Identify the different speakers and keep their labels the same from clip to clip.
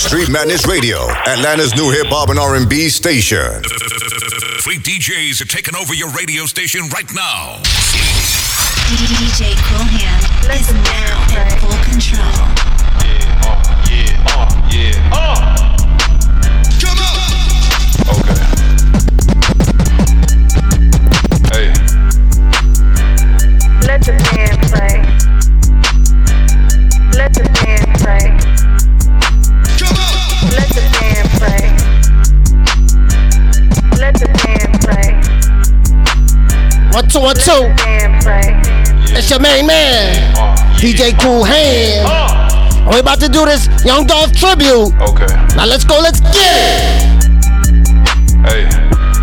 Speaker 1: Street Madness Radio, Atlanta's new hip hop and R&B station.
Speaker 2: Fleet DJs are taking over your radio station right now.
Speaker 3: DJ Koolhand is now in full control.
Speaker 4: Yeah, uh, yeah, uh, yeah, uh.
Speaker 1: Come on!
Speaker 4: Okay. Hey,
Speaker 5: Let the band play. Let the band play.
Speaker 6: One, two, one, two.
Speaker 5: the band play.
Speaker 6: It's your main man, DJ
Speaker 4: Koolhand.
Speaker 6: And we about to do this Young Dolph tribute.
Speaker 4: Okay.
Speaker 6: Now let's go, let's get it.
Speaker 4: Hey,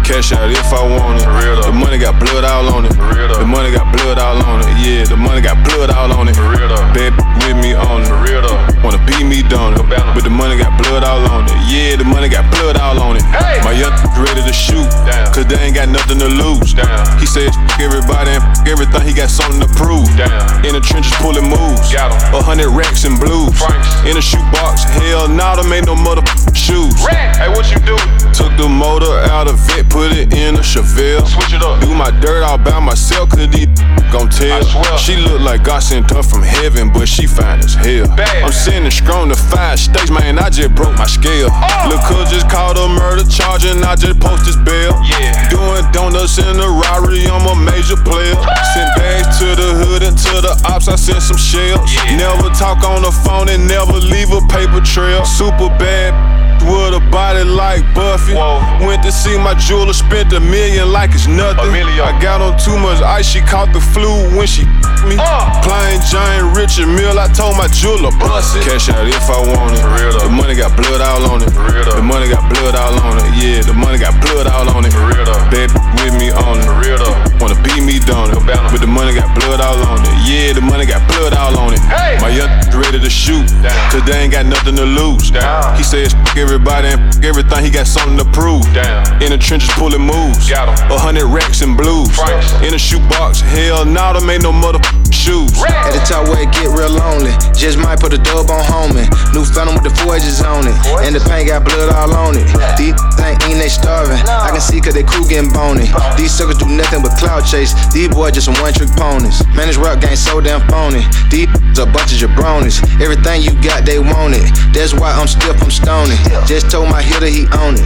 Speaker 4: cash out if I want it.
Speaker 7: Real.
Speaker 4: The money got blood all on it.
Speaker 7: Real.
Speaker 4: The money got blood all on it. Yeah, the money got blood all on it.
Speaker 7: Real.
Speaker 4: Bad with me on it.
Speaker 7: Real.
Speaker 4: Wanna beat me down it. But the money got blood all on it. Yeah, the money got blood all on it.
Speaker 7: Hey!
Speaker 4: My young ready to shoot.
Speaker 7: Damn.
Speaker 4: Cause they ain't got nothing to lose.
Speaker 7: Damn.
Speaker 4: He said "F- everybody and f- everything. He got something to prove.
Speaker 7: Damn.
Speaker 4: In the trenches pulling moves. A hundred racks and blues.
Speaker 7: Franks.
Speaker 4: In a shoebox. Hell, nah, them ain't no mother shoes.
Speaker 7: Rack. Hey, what you do?
Speaker 4: Took the motor out of it, put it in a Chevelle.
Speaker 7: Switch it up.
Speaker 4: Do my dirt all by myself, cause these gon' tell. She look like God sent her from heaven, but she fine as hell.
Speaker 7: Bad.
Speaker 4: I'm sending strong to five states, man. I just broke my scale.
Speaker 7: Oh.
Speaker 4: Look, cuz just called a murder charge and I just post this bail.
Speaker 7: Yeah.
Speaker 4: Doing donuts in a Rari, I'm a major player. Send bags to the hood and to the ops, I sent some shells.
Speaker 7: Yeah.
Speaker 4: Never talk on the phone and never leave a paper trail. Super bad. With a body like Buffy.
Speaker 7: Whoa.
Speaker 4: Went to see my jeweler, spent a million like it's nothing.
Speaker 7: A million.
Speaker 4: I got on too much ice, she caught the flu when she me.
Speaker 7: Uh.
Speaker 4: Plain giant Richard Mille, I told my jeweler, bust it. Cash out if I want it.
Speaker 7: For real.
Speaker 4: The money got blood all on it.
Speaker 7: For real.
Speaker 4: The money got blood all on it. Yeah, the money got blood all on it.
Speaker 7: For real though.
Speaker 4: Bad with me on it.
Speaker 7: Real.
Speaker 4: Wanna beat me down it.
Speaker 7: No.
Speaker 4: But the money got blood all on it. Yeah, the money got blood all on it.
Speaker 7: Hey!
Speaker 4: My young ready to shoot.
Speaker 7: Damn.
Speaker 4: Cause they ain't got nothing to lose.
Speaker 7: Damn.
Speaker 4: He says everybody and f- everything, he got something to prove.
Speaker 7: Damn.
Speaker 4: In the trenches pulling moves.
Speaker 7: Got 'em.
Speaker 4: A hundred racks and blues.
Speaker 7: Franks.
Speaker 4: In a shoebox. Hell, nah, them ain't no mother shoes.
Speaker 8: At the top where it get real lonely. Just might put a dub on homie. New phantom with the four edges on it. And the paint got blood all on it. These ain't eating, they starving. I can see cause they crew getting bony. These suckers do nothing but cloud chase. These boys just some one trick ponies. Man, this rap game so damn phony. These a bunch of jabronis. Everything you got, they want it. That's why I'm stiff, I'm stony. Just told my hitter he own it.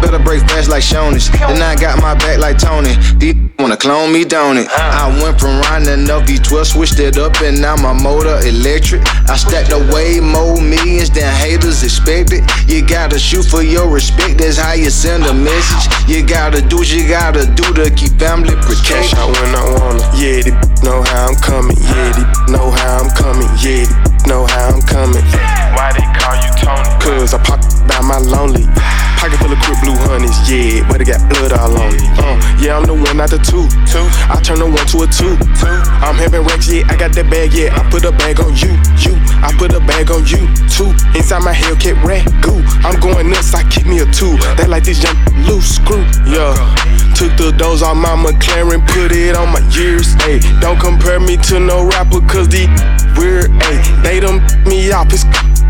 Speaker 8: Better break fast like Shoney's. Then I got my back like Tony. These wanna clone me, don't it? I went from riding up switched it up, and now my motor electric. I stacked away more millions than haters expected. You gotta shoot for your respect, that's how you send a message. You gotta do what you gotta do to keep family protected.
Speaker 9: Cash
Speaker 8: protected.
Speaker 9: out when I wanna, Yeah, they know how I'm coming. Yeah, they know how I'm coming. Yeah, they know how I'm coming.
Speaker 7: Why they call you Tony?
Speaker 9: Cause I pop by my lonely. Pocket full of quick blue honeys, yeah, but it got blood all on it. Uh, yeah, I'm the one, not the two. Two. I turn the one to a two. Two. I'm having racks, yeah, I got that bag, yeah. I put a bag on you, you. I put a bag on you, too. Inside my Hellcat rat goo. I'm going nuts, I kick me a two. They like this young loose screw, yeah. Took the doors off my McLaren, put it on my years. Hey, don't compare me to no rapper, cause these weird. Hey, they done me off. It's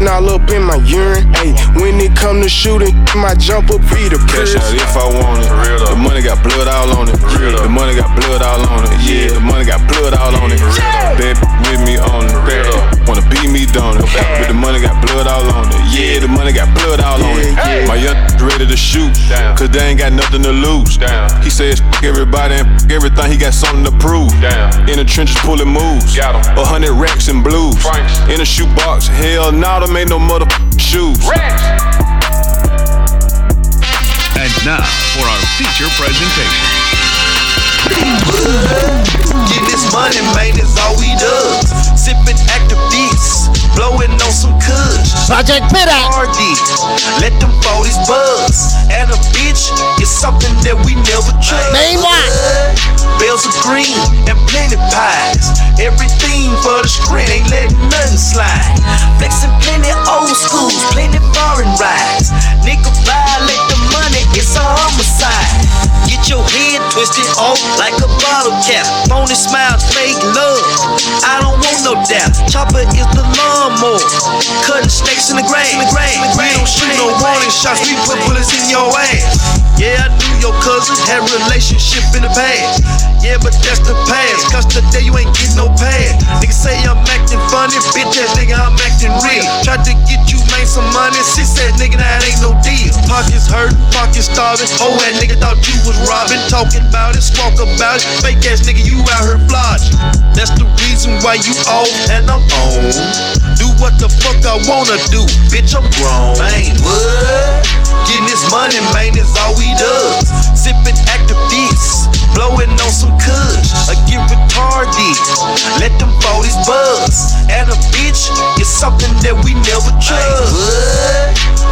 Speaker 9: all up in my urine. Hey, when it come to shooting, my jumper be the
Speaker 4: Cash out if I want it.
Speaker 7: Real.
Speaker 4: The money got blood all on it.
Speaker 7: real
Speaker 4: Yeah, the money got blood all on it. Yeah, the money got blood all on it. Bad with me on it.
Speaker 7: real.
Speaker 4: Wanna beat me down it. But the money got blood all on it. Yeah, the money got blood all on it.
Speaker 7: Hey.
Speaker 4: My young ready to shoot.
Speaker 7: Damn.
Speaker 4: Cause they ain't got nothing to lose.
Speaker 7: Damn.
Speaker 4: He says fuck everybody and f- everything, he got something to prove.
Speaker 7: Damn.
Speaker 4: In the trenches pulling moves.
Speaker 7: Got 'em.
Speaker 4: A hundred racks and blues.
Speaker 7: Franks.
Speaker 4: In a shoebox. Hell, nah, them ain't no mother shoes.
Speaker 7: Racks.
Speaker 2: And now for our feature presentation.
Speaker 10: Get this money, man, is all we does. Sipping active beats, blowing on some kush.
Speaker 6: Project Pit
Speaker 10: RD, let them 40s buzz. And a bitch is something that we never trust.
Speaker 6: Name what?
Speaker 10: Bells of green and plenty pies. Everything for the screen, ain't letting nothing slide. Flexing plenty old schools, plenty foreign rides. Nigga violate the money, it's a homicide. Get your head twisted off like a bottle cap. Phony smiles, fake love. I don't want no doubt. chopper is the lawnmower. Cutting snakes in the grass. We don't shoot no warning shots, we put bullets in your ass. Yeah, I knew your cousin had relationship in the past. Yeah, but that's the past. Cause today you ain't getting no pad. Niggas say I'm acting funny, bitch ass nigga, I'm acting real. Tried to get you made some money, she said nigga, that ain't no deal. Pockets hurt, pockets starving. Oh, that nigga thought you was robbing. Talking about it, smoke about it. Fake ass nigga, you out here flogging. That's the reason why you off and I'm on. Do what the fuck I wanna do, bitch, I'm grown. Man, what? Getting this money, man, is all we does. Sipping active beats, blowing on some kush. I get retarded, let them 40s buzz. And a bitch is something that we never trust.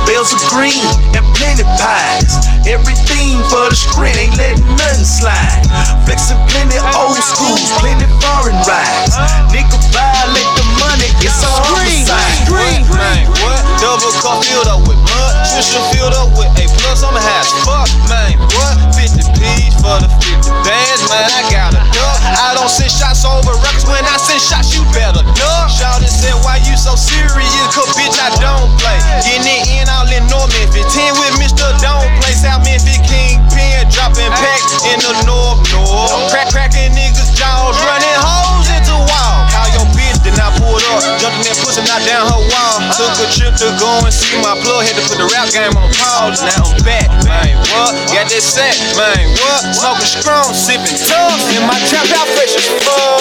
Speaker 10: Bells are green and plenty pies. Everything for the screen, ain't letting nothing slide. Flexing plenty old schools, plenty foreign rides. Nigga violate the money, it's all homicide.
Speaker 7: Man, what? Double cup filled up with mud. Trisha filled up with A plus. I'm a hash fuck, man. What? 50 P's for the 50 bands, man. I got a duck. I don't send shots over records. When I send shots, you better duck. Shout and said, why you so serious? Cause bitch, I don't play. Getting it in all in North Memphis. 10 with Mr. Don't play. South Memphis Kingpin. Dropping packs in the North North. Crack, cracking niggas' jaws. Running holes into walls. Then I pulled up. Jumping that pussy, down her wall. Took a trip to go and see my plug. Had to put the rap game on pause. Now I'm back, man. What? Got that set, man. What? Smoking strong, sipping tough. And my trap out fresh as fuck.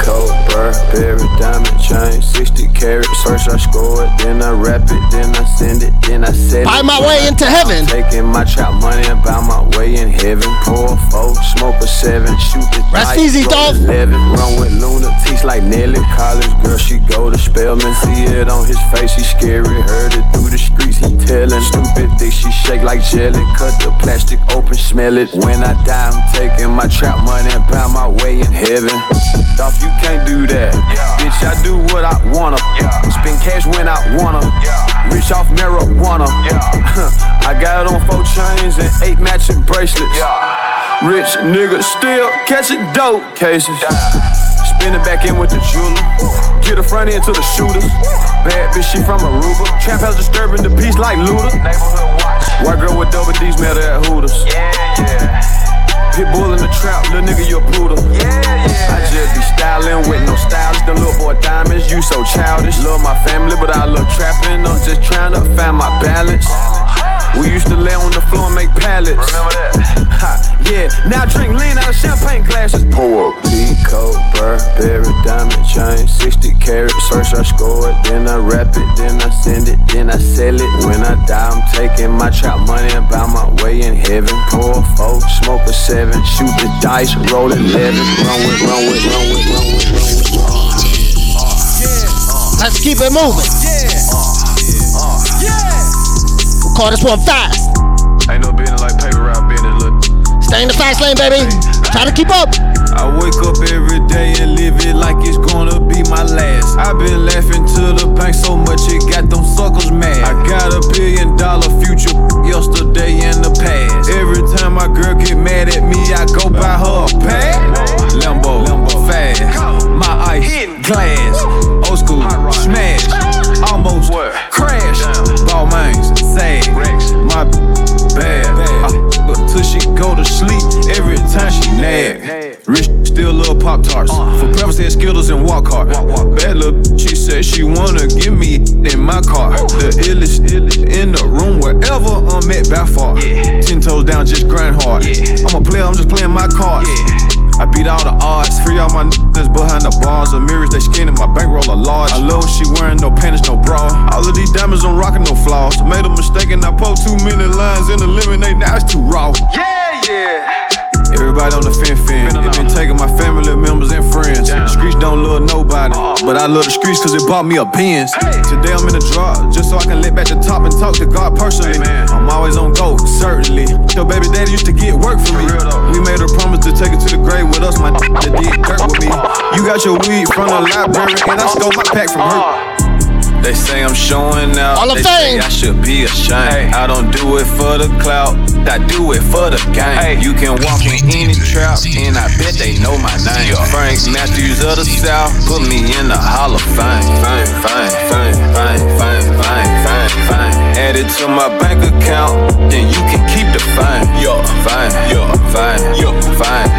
Speaker 11: Coat, Burberry, diamond chain, 60 carats. First I score it, then I rap it, then I send it, then I sell it.
Speaker 6: Buy my way into heaven.
Speaker 11: Taking my trap money and buy my way in heaven. Pour a four, smoke a seven, shoot the
Speaker 6: Rest
Speaker 11: dice,
Speaker 6: easy,
Speaker 11: roll
Speaker 6: Dolph.
Speaker 11: Eleven, run with lunatics like Nelly. College girl, she go to Spelman. See it on his face, he scary. Heard it through the streets, he telling. Stupid dick, she shake like jelly. Cut the plastic open, smell it. When I die, I'm taking my trap money and buy my way in heaven. Dolph, you can't do that. Bitch, I do what I wanna. Spend cash when I wanna. Rich off marijuana. I got on four chains and eight matching bracelets. Yeah. Rich nigga still catching dope cases. Spin it back in with the jeweler. Get the front end to the shooters. Bad bitch, she from Aruba. Trap house disturbing the peace like Luda. White girl with double D's met her at Hooters. Pit bull in the trap, little nigga, you a poodle. I just be styling with no stylist. The little boy diamonds, you so childish. Love my family, but I love trapping. I'm just trying to find my balance. We used to lay on the floor and make pallets. Remember that? Ha, yeah, now I drink lean out of champagne glasses. Pour up. Peacoat, Burberry, diamond chain, 60 carats. First I score it, then I rap it, then I send it, then I sell it. When I die, I'm taking my trap money and buy my way in heaven. Pour a four, smoke a seven, shoot the dice, roll eleven. Run with, run with, run with, run with, run with.
Speaker 6: Let's keep it moving. We'll call this one fast.
Speaker 11: Ain't no business like paper route business, look.
Speaker 6: Stay in the fast lane, baby. Try to keep up.
Speaker 11: I wake up every day and live it like it's gonna be my last. I've been laughing to the bank so much it got them suckers mad. I got a billion dollar future yesterday and the past. Every time my girl get mad at me, I go buy her a pad. Lambo, Lambo, fast. My ice, glass, old school, smash, almost crash. Ball mains, sag, my bad. I her till she go to sleep every time she nag. Rich still love Pop Tarts. For breakfast, had Skittles and walk hard. Bad little she said she wanna give me in my car. The illest in the room wherever I'm at by far. Ten toes down, just grind hard. I'm a player, I'm just playing my cards. I beat all the odds, free all my niggas behind the bars. The mirrors, they skinny, my bankroll are large. I love she wearing no panties, no bra. All of these diamonds, I'm rocking no flaws. Made a mistake and I pulled too many lines in the lemonade, now it's too raw.
Speaker 7: Yeah, yeah.
Speaker 11: But I love the streets cause it bought me a Benz. Today I'm in the drop, just so I can let back the top and talk to God personally. I'm always on go, certainly. Your baby daddy used to get work for me. We made a promise to take it to the grave with us, my that did dirt with me. You got your weed from the library, and I stole my pack from her.
Speaker 4: They say I'm showing out.
Speaker 6: Hall of
Speaker 4: they
Speaker 6: Fame.
Speaker 4: say I should be ashamed. I don't do it for the clout. I do it for the game. You can walk in any trap, and I bet they know my name. Frank Matthews of the South, put me in the Hall of Fame. Fame, fame, fame, fame, fame, fame, fame, fame. Add it to my bank account, then you can keep the fame. Yo, fame, yo, fame, yo, fame.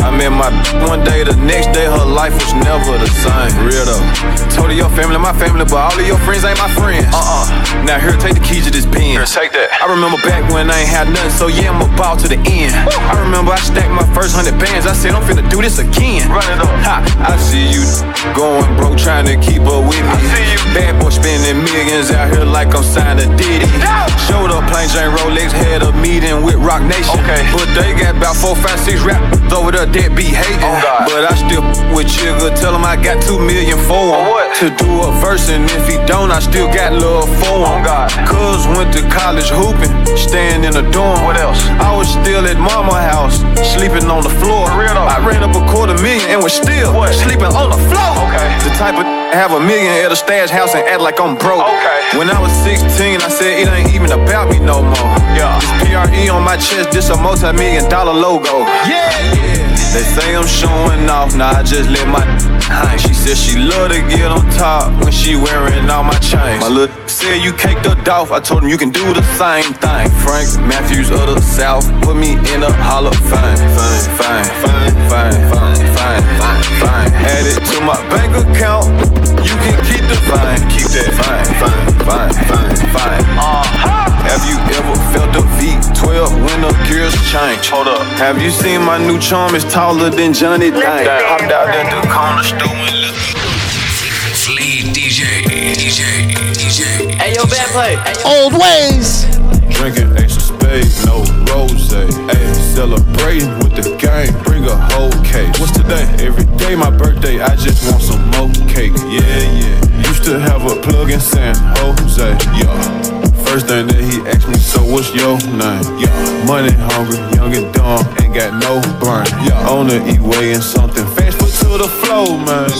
Speaker 4: I met my one day, the next day her life was never the same. Real though. Told your family, my family, but all of your friends ain't my friends. Uh uh. Now here, take the keys to this pen. Here, take that. I remember back when I ain't had nothing, so yeah, I'm about to ball to the end. I remember I stacked my first hundred bands. I said I'm finna do this again. Run it up. Ha, I see you going broke, trying to keep up with me. Bad boy spending millions out here like I'm signed to Diddy. Showed up plain Jane Rolex, had a meeting with Roc Nation. Okay. But they got about four, five, six rap over there that be hating. Oh, but I still with Jigga, tell him I got two million for him. To do a verse, and if he don't, I still got love for him. Oh, Cuz went to college hooping, staying in a dorm. What else? I was still at mama house, sleeping on the floor. I ran up a quarter million and was still sleeping on the floor. Okay. The type of have a million at a stash house and act like I'm broke. Okay. When I was 16, I said it ain't even about me no more. Yeah. This PRE on my chest, this a multi-million dollar logo. Yeah, yeah. They say I'm showing off, nah, I just let my hang. She said she love to get on top when she wearing all my chains. My little said you caked up off, I told him you can do the same thing. Frank Matthews of the South, put me in a hall of fame. Fame, fame, fame, fame, fame, fame, fame, fame. Add it to my bank account, you can keep the fame. Keep that fame, fame, fame, fame, fame. Uh-huh. Have you ever felt a V12 when the gears change? Hold up. Have you seen my new charm is taller than Johnny Dang? Hopped out there the corner store and left
Speaker 2: Fleet DJ, DJ, DJ.
Speaker 7: Hey, yo, bad play.
Speaker 6: Old ways.
Speaker 11: Drinking ace of spades, no rose. Ayy, celebrating with the gang, bring a whole cake. What's today? Every day my birthday, I just want some more cake. Yeah, yeah. Used to have a plug in San Jose. Yeah. First thing that he asked me, so what's your name? Yeah. Money hungry, young and dumb, ain't got no brain. Yeah. On the E-way and something fast, put to the flow, man.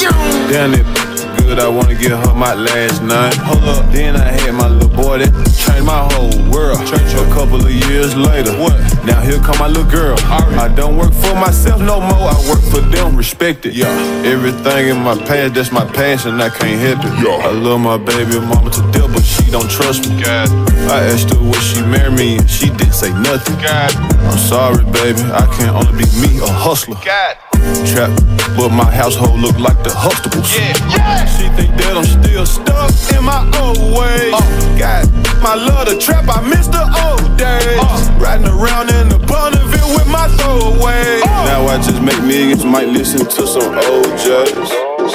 Speaker 11: Damn it good, I wanna give her my last name. Hold up, then I had my little boy that changed my whole world. A couple of years later, what? Now here come my little girl. I don't work for myself no more, I work for them, respect it. Yeah, everything in my past, that's my passion, I can't help it. Yeah. I love my baby mama to death, but she don't trust me. God. I asked her would she marry me, and she didn't say nothing. God. I'm sorry, baby, I can't only be me, a hustler. God. Trap, but my household look like the Huxtables. Yeah, yeah. She think that I'm still stuck in my old ways. Uh, God, my love the trap, I miss the old days. Uh, Riding around in the Bonneville with my throwaway. Uh, now I just make millions, might listen to some old jazz.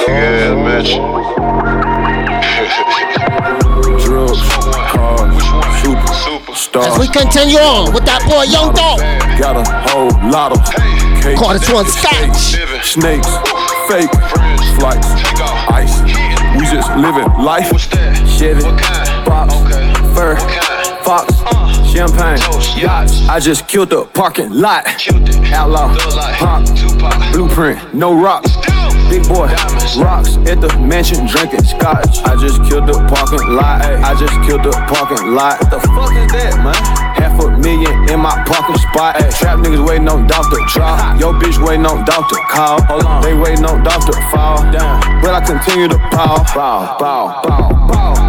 Speaker 11: Yeah, bitch. Drugs, cars, super, stars.
Speaker 6: As we continue on with that boy Young Dolph.
Speaker 11: Got a whole lot of cake.
Speaker 6: Call this one scotch.
Speaker 11: Snakes, fake flights, ice. We just living life. What's Chevy, box, fur, fox, champagne, yachts. I just killed the parking lot. Outlaw, pop, blueprint, no rocks. Big boy, rocks at the mansion drinking scotch. I just killed the parking lot. I just killed the parking lot. What the fuck is that, man? Half a million in my parking spot. Trap niggas waiting on doctor drop. Yo bitch waiting on doctor call. They waiting on doctor fall. Down, but I continue to bow, bow, bow.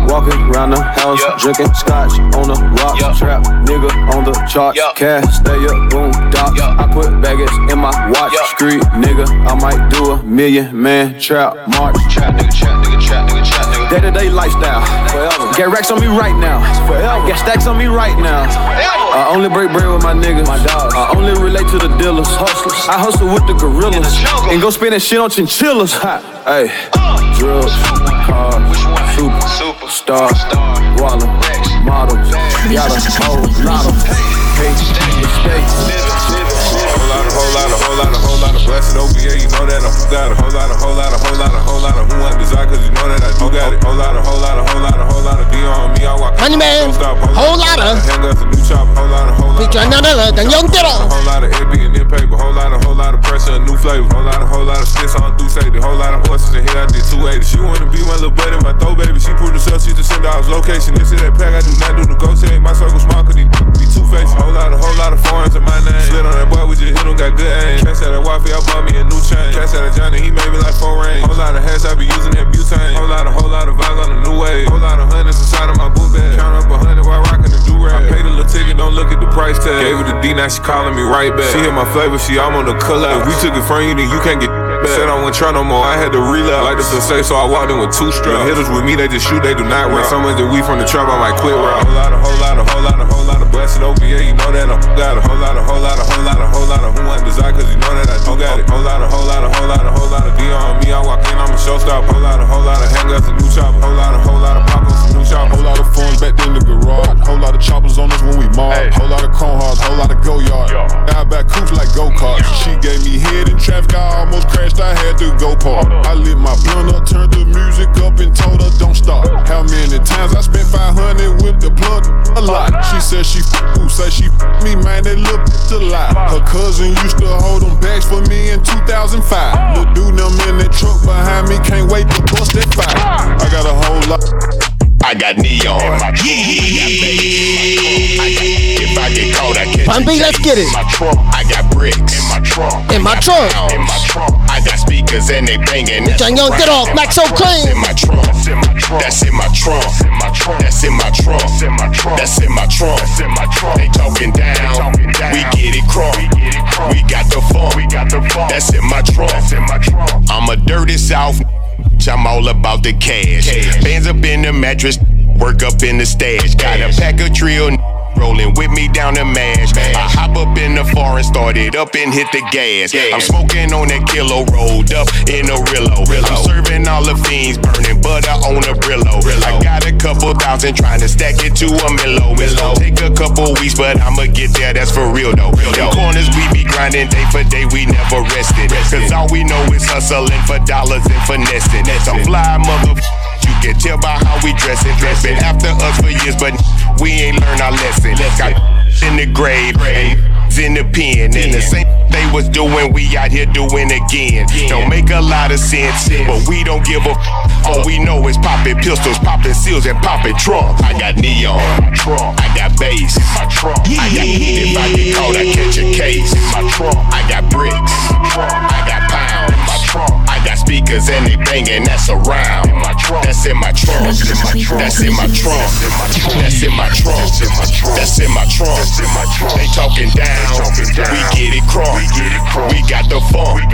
Speaker 11: Walking around the house, drinking scotch on the rocks. Trap nigga on the charts. Cash stay up, boom, doc. I put baggage in my watch. Street nigga, I might do a million man trap march. Trap nigga, trap nigga, trap nigga. Day to day lifestyle, forever. Get racks on me right now, forever. Get stacks on me right now. I only break bread with my niggas, my dogs. I only relate to the dealers, hustlers. I hustle with the gorillas. And go spend that shit on chinchillas. Hey, uh, drugs, cars, super, superstar, wallet, models. Got a whole lot of hate, mistakes.
Speaker 12: Whole lot, a whole lot, a whole lot, a whole lot of blessed yeah, you know that I got a whole lot, a whole lot, a whole lot, a whole lot of who want desire, cause you know that I do got it. Whole lot, a whole lot, a whole lot, a whole lot of D on me, I walk.
Speaker 6: Honey man, whole lot of.
Speaker 12: Hang up a new chopper, whole lot, a whole lot.
Speaker 6: Featuring none other than Young Diddle.
Speaker 12: Whole lot of it being that paper. Whole lot of, whole lot of pressure, a new flavor. Whole lot of, whole lot of sticks on through safety. Whole lot of horses in here, I did 280. She wanna be my little buddy, my throw baby. She proved herself, she just send out location. This is that pack, I do not do negotiate. My circle small, cause these be two faced. Whole lot of, whole lot of foreigns in my name. Slid on that boy, we just hit him, got good aim. Cash out Waffy, I bought me a new chain. Cash out of Johnny, he made me like four range. Whole lot of hats, I be using that butane. Whole lot of, whole lot of vibes on the new wave. Whole lot of hundreds inside of my book bag. Count up a hundred while rocking the do rag. I paid a little ticket, don't look at the price tag. Gave her the D, now she calling me right back. She hit my flavor, she I'm on the collab. If we took it from you, then you can't get back. Said I wouldn't try no more, I had to relapse. Like the safe, so I walked in with two straps. Hitters with me, they just shoot, they do not rap. So much that we from the trap, I might quit rap. Whole lot of, whole lot of, whole lot of, whole lot of blessed over, yeah, you know that I got a whole lot of, whole lot of, whole lot of, whole lot of who want desire, cause you know that I do got it. Whole lot of, whole lot of, whole lot of, whole lot of D on me, I walk in, I'm a showstopper. Whole lot of, whole lot of hangers, a new chopper. Whole lot of, whole lot of poppers, a new chopper.
Speaker 4: Whole lot of phones back in the garage. Whole lot of choppers on us when we mob. Whole lot of cone hearts, whole lot of go yard. I back coops like go karts. She gave me head in traffic, I almost crashed. I had to go park. I lit my blunt up, turned the music up, and told her don't stop. How many times I spent 500 with the plug? A lot. She said she f who say she f me, man. That little bitch a lie. Her cousin used to hold them bags for me in 2005. Little dude them in that truck behind me, can't wait to bust that fire. I got a whole lot.
Speaker 13: I got neon. In my trunk. I got if I get caught, I catch
Speaker 6: Pun B, let's get it.
Speaker 13: In my trunk, I got bricks. In my trunk.
Speaker 6: In my trunk.
Speaker 13: In my trunk. I got speakers and they banging.
Speaker 6: Bitch, young, get off. Max so clean.
Speaker 13: In my trunk. That's in my trunk. That's in my trunk. That's in my trunk. That's in my trunk. That's in my trunk. They talking down. We get it crunk. We got the funk. We got the funk. That's in my trunk. That's in my trunk. I'm a dirty south. I'm all about the cash. Bands up in the mattress, work up in the stash. Got a pack of trio. Rolling with me down the mash. I hop up in the foreign, started up and hit the gas. I'm smoking on that kilo, rolled up in a Rillo. I'm serving all the fiends, burning butter on a Brillo. I got a couple thousand trying to stack it to a Milo. It's gonna take a couple weeks, but I'ma get there, that's for real though. Them corners we be grinding day for day, we never rested. Cause all we know is hustling for dollars and finessing. Some fly mother. You can tell by how we dressing. Been after us for years, but we ain't learned our lesson. Got in the grave, in the pen, and the same they was doing, we out here doing again. Don't make a lot of sense, but we don't give a. F- All we know is popping pistols, popping seals, and popping trunks. I got neon, I got bass, I got if I get caught, I catch a case. I got bricks, I got pounds. I got speakers and they banging, that's around. That's in my trunk. That's in my trunk. That's in my trunk. That's in my trunk. That's in my trunk. They talking down. We get it crunk. We got the funk.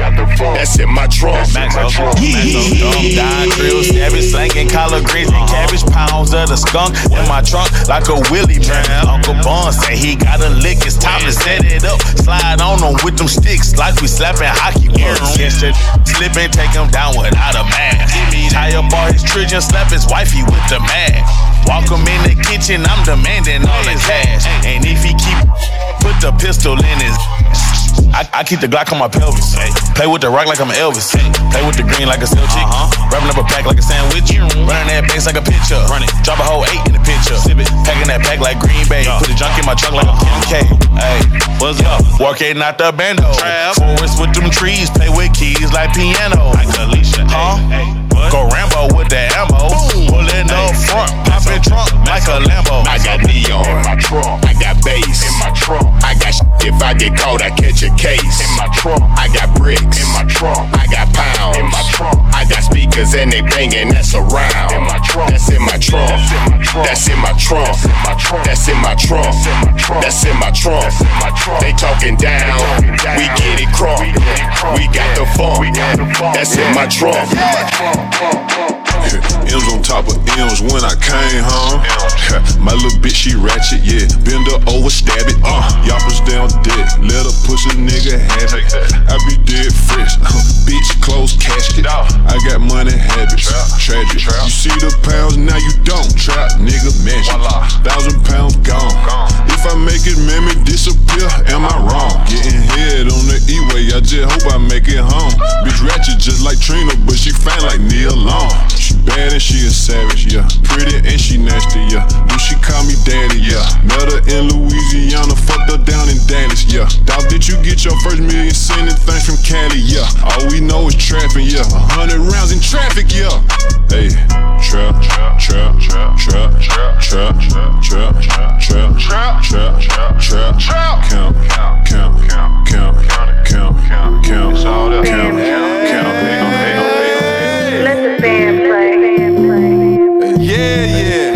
Speaker 13: That's in my trunk.
Speaker 14: Max up, dumb, die, drill, savage, slanging collard greens and cabbage pounds of the skunk in my trunk like a Willie man. Uncle Bun say he got a lick, it's time to set it up. Slide on them with them sticks like we slapping hockey pucks. Catch that slip and take him down without a mask. Tie up all his Trojan, slap his wifey with the mask. Walk him in the kitchen, I'm demanding all the cash. And if he keep, put the pistol in his. I, I keep the Glock on my pelvis. Play with the rock like I'm Elvis. Play with the green like a cell chick. Uh-huh. Wrapping up a pack like a sandwich. Running that bass like a pitcher. Run it. Drop a whole eight in the picture. Sip it. Packing that pack like Green Bay. Put the junk in my trunk like a uh-huh. K. Hey, what's up? Working out the bando. Forest with them trees. Play with keys like piano. Like Alicia. Huh? Go Rambo with the ammo. Pulling up front. Popping trunk like a Lambo.
Speaker 13: I got neon in my trunk. I got bass in my trunk. I got sh- if I get caught, I catch a case in my trunk. I got bricks in my trunk. I got pounds in my trunk. I got speakers and they banging. That's around. In my trunk. That's in my trunk. That's in my trunk. That's in my trunk. That's in my trunk. They talking down. We get it crunk. We got the funk. That's in my trunk.
Speaker 4: M's on top of M's when I came home. My little bitch, she ratchet, yeah. Bend her over, stab it, uh. Yoppers down dead. Let her push a nigga have it. I be dead fresh. bitch, close casket. I got money habits. Tragic. You see the pounds, now you don't. Trap, nigga, magic. Thousand pounds gone. If I make it, man, me disappear. Am I wrong? Getting head on the E-way. I just hope I make it home. Bitch ratchet just like Trina, but she fine like Nia Long. She bad and she a savage, yeah. Pretty and she nasty, yeah. Do she call me daddy, yeah. Met her in Louisiana, fucked her down in Dallas, yeah. Dog, that you get
Speaker 15: your first million sending things from Cali, yeah. All we know is trapping, yeah. A hundred rounds in traffic, yeah. Hey, trap, trap, trap, trap, trap, trap, trap, trap, trap, trap, trap, trap, trap, trap. Count, count, count, count, count, count, count, count, count, count, count.
Speaker 5: Let the band play.
Speaker 4: Yeah, yeah.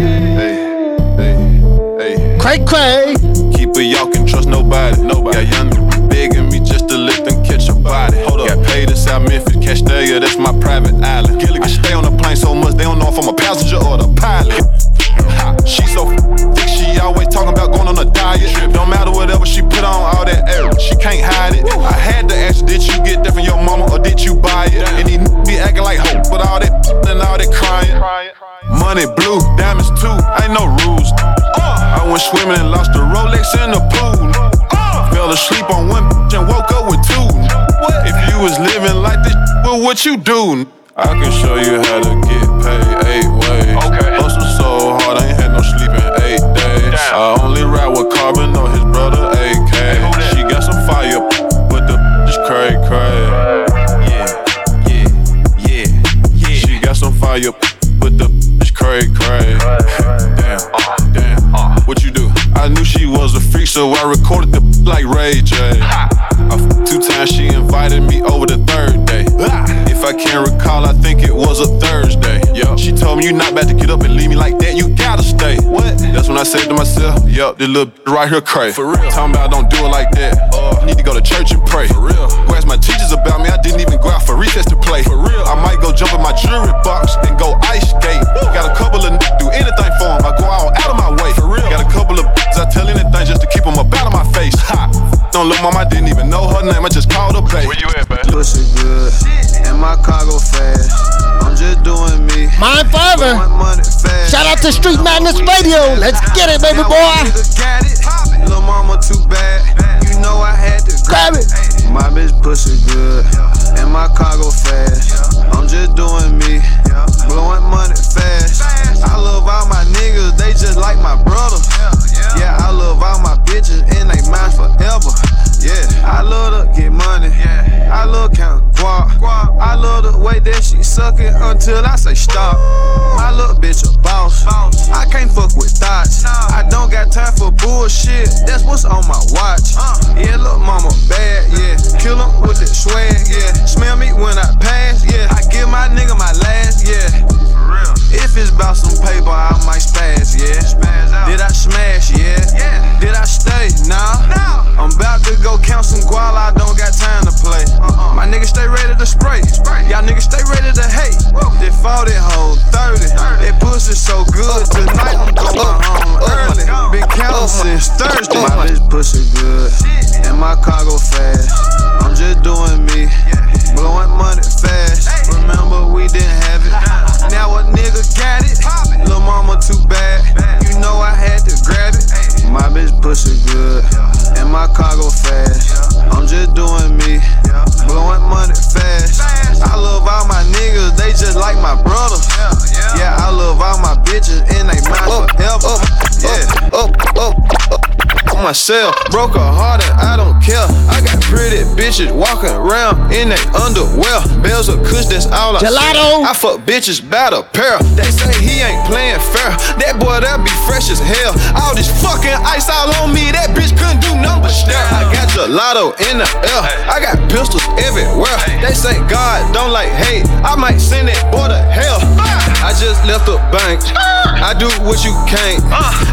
Speaker 6: Cray cray.
Speaker 4: Keep it, y'all can trust nobody. Nobody. Got young niggas begging me just to lift and catch a body. Hold up. Got paid in South Memphis, catch Delia, that's my private island. I stay on the plane so much they don't know if I'm a passenger or the pilot. She so thick, she always talking about going on a diet. Trip. Don't matter whatever she put on, all that air, she can't hide it. I had to ask, did you get that from your mama or did you buy it? And he be acting like hope, but all that and all that crying. Money blue, diamonds too, ain't no rules. I went swimming and lost a Rolex in the pool. Fell asleep on one and woke up with two. If you was living like this, well, what you do? I can show you how to get paid fire, but the just cray cray. Damn, uh, damn. Uh, what you do? I knew she was a freak, so I recorded the like Ray J. I f- two times she invited me over the third day. If I can't recall, I think it was a Thursday. She told me you're not about to get up and leave me like that. Gotta stay. What? That's when I said to myself, Yup, this little right here cray. For real. Talking about don't do it like that. Uh, need to go to church and pray. For real. Go ask my teachers about me. I didn't even go out for recess to play. For real. I might go jump in my jewelry box and go ice skate. Got a couple of n- do anything for 'em. I go all out of my way. For real. Got a couple of b- I tell anything just to keep 'em up out of my face. Ha. Don't look, mom, I didn't even know her name. I just called her babe. Where you at?
Speaker 7: Pussy good, and my car go fast. I'm just doing me.
Speaker 6: Mine forever. Shout out to Street Madness Radio. Let's get it, baby boy.
Speaker 7: Little mama too bad. You know I had to
Speaker 6: grab it.
Speaker 7: My bitch pussy good, and my car go fast. I'm just doing me, blowing money fast. I love all my niggas, they just like my brother. Yeah, I love all my bitches, and they mine forever. Yeah, I love to get money. Yeah. I love count guap. guap. I love the way that she suck it until I say stop. My little bitch a boss. I can't fuck with thoughts. I don't got time for bullshit. That's what's on my watch. Uh. Yeah, look, mama bad. Yeah, kill him with the swag. Yeah, smell me when I pass. Yeah, I give my nigga my last.
Speaker 4: Myself, broke a heart and I don't care. I got pretty bitches walking around in their underwear. Bells of kush, that's all I
Speaker 6: Gelato.
Speaker 4: see. I fuck bitches by the pair. They say he ain't playing fair. That boy, that be fresh as hell. All this fucking ice all on me, that bitch couldn't do nothing but stare. I got gelato in the air. I got pistols everywhere. They say God don't like hate. I might send that boy to hell. I just left the bank. I do what you can't.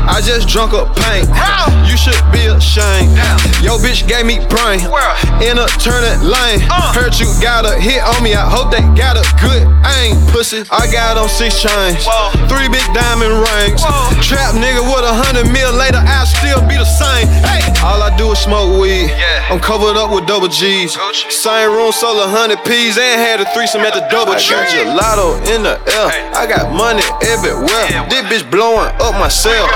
Speaker 4: I just drunk a paint. You should be ashamed. Yo, bitch gave me brain in a turning lane. Heard you got a hit on me. I hope they got a good aim, pussy. I got on six chains, three big diamond rings. Trap nigga with a hundred mil later, I'll still be the same. Hey, all I do is smoke weed. I'm covered up with double G's. Same room, sold a hundred P's and had a threesome at the double G. Gelato in the air. I got money everywhere. This bitch blowing up my cell.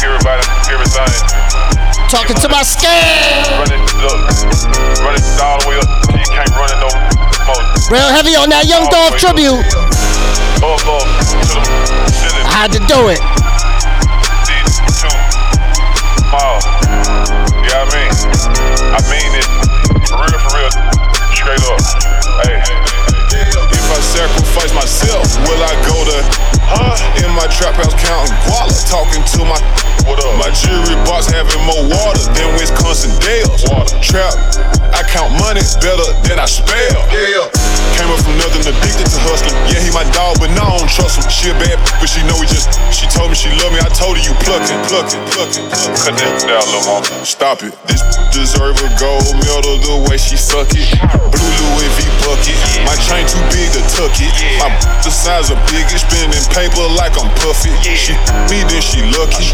Speaker 16: Everybody, everything.
Speaker 6: Talking to my scale.
Speaker 16: Run it, look, run it all the way up. You can't run it no.
Speaker 6: Real heavy on that Young Dolph tribute.
Speaker 16: Up, up, to the ceiling.
Speaker 6: I had to do it.
Speaker 16: Two, yeah, I mean, I mean it. Up. Hey.
Speaker 4: If I sacrifice myself, will I go to huh? In my trap house counting guala, talking to my
Speaker 16: what up?
Speaker 4: My jewelry box having more water than Wisconsin Dells.
Speaker 16: Water.
Speaker 4: Trap, I count money better than I spell.
Speaker 16: Yeah.
Speaker 4: Came up from nothing, addicted to hustling. Yeah, he my dog, but no, I don't trust him. She a bad, but she know he just. She told me she love me. I told her you plucking, plucking, plucking.
Speaker 16: Cut that down, little mama.
Speaker 4: Stop it. This deserve a gold medal the way she suck it. Blue Louis V bucket. My chain too big to tuck it. My the size of big, it's spinning paper like I'm puffy. She me, then she lucky.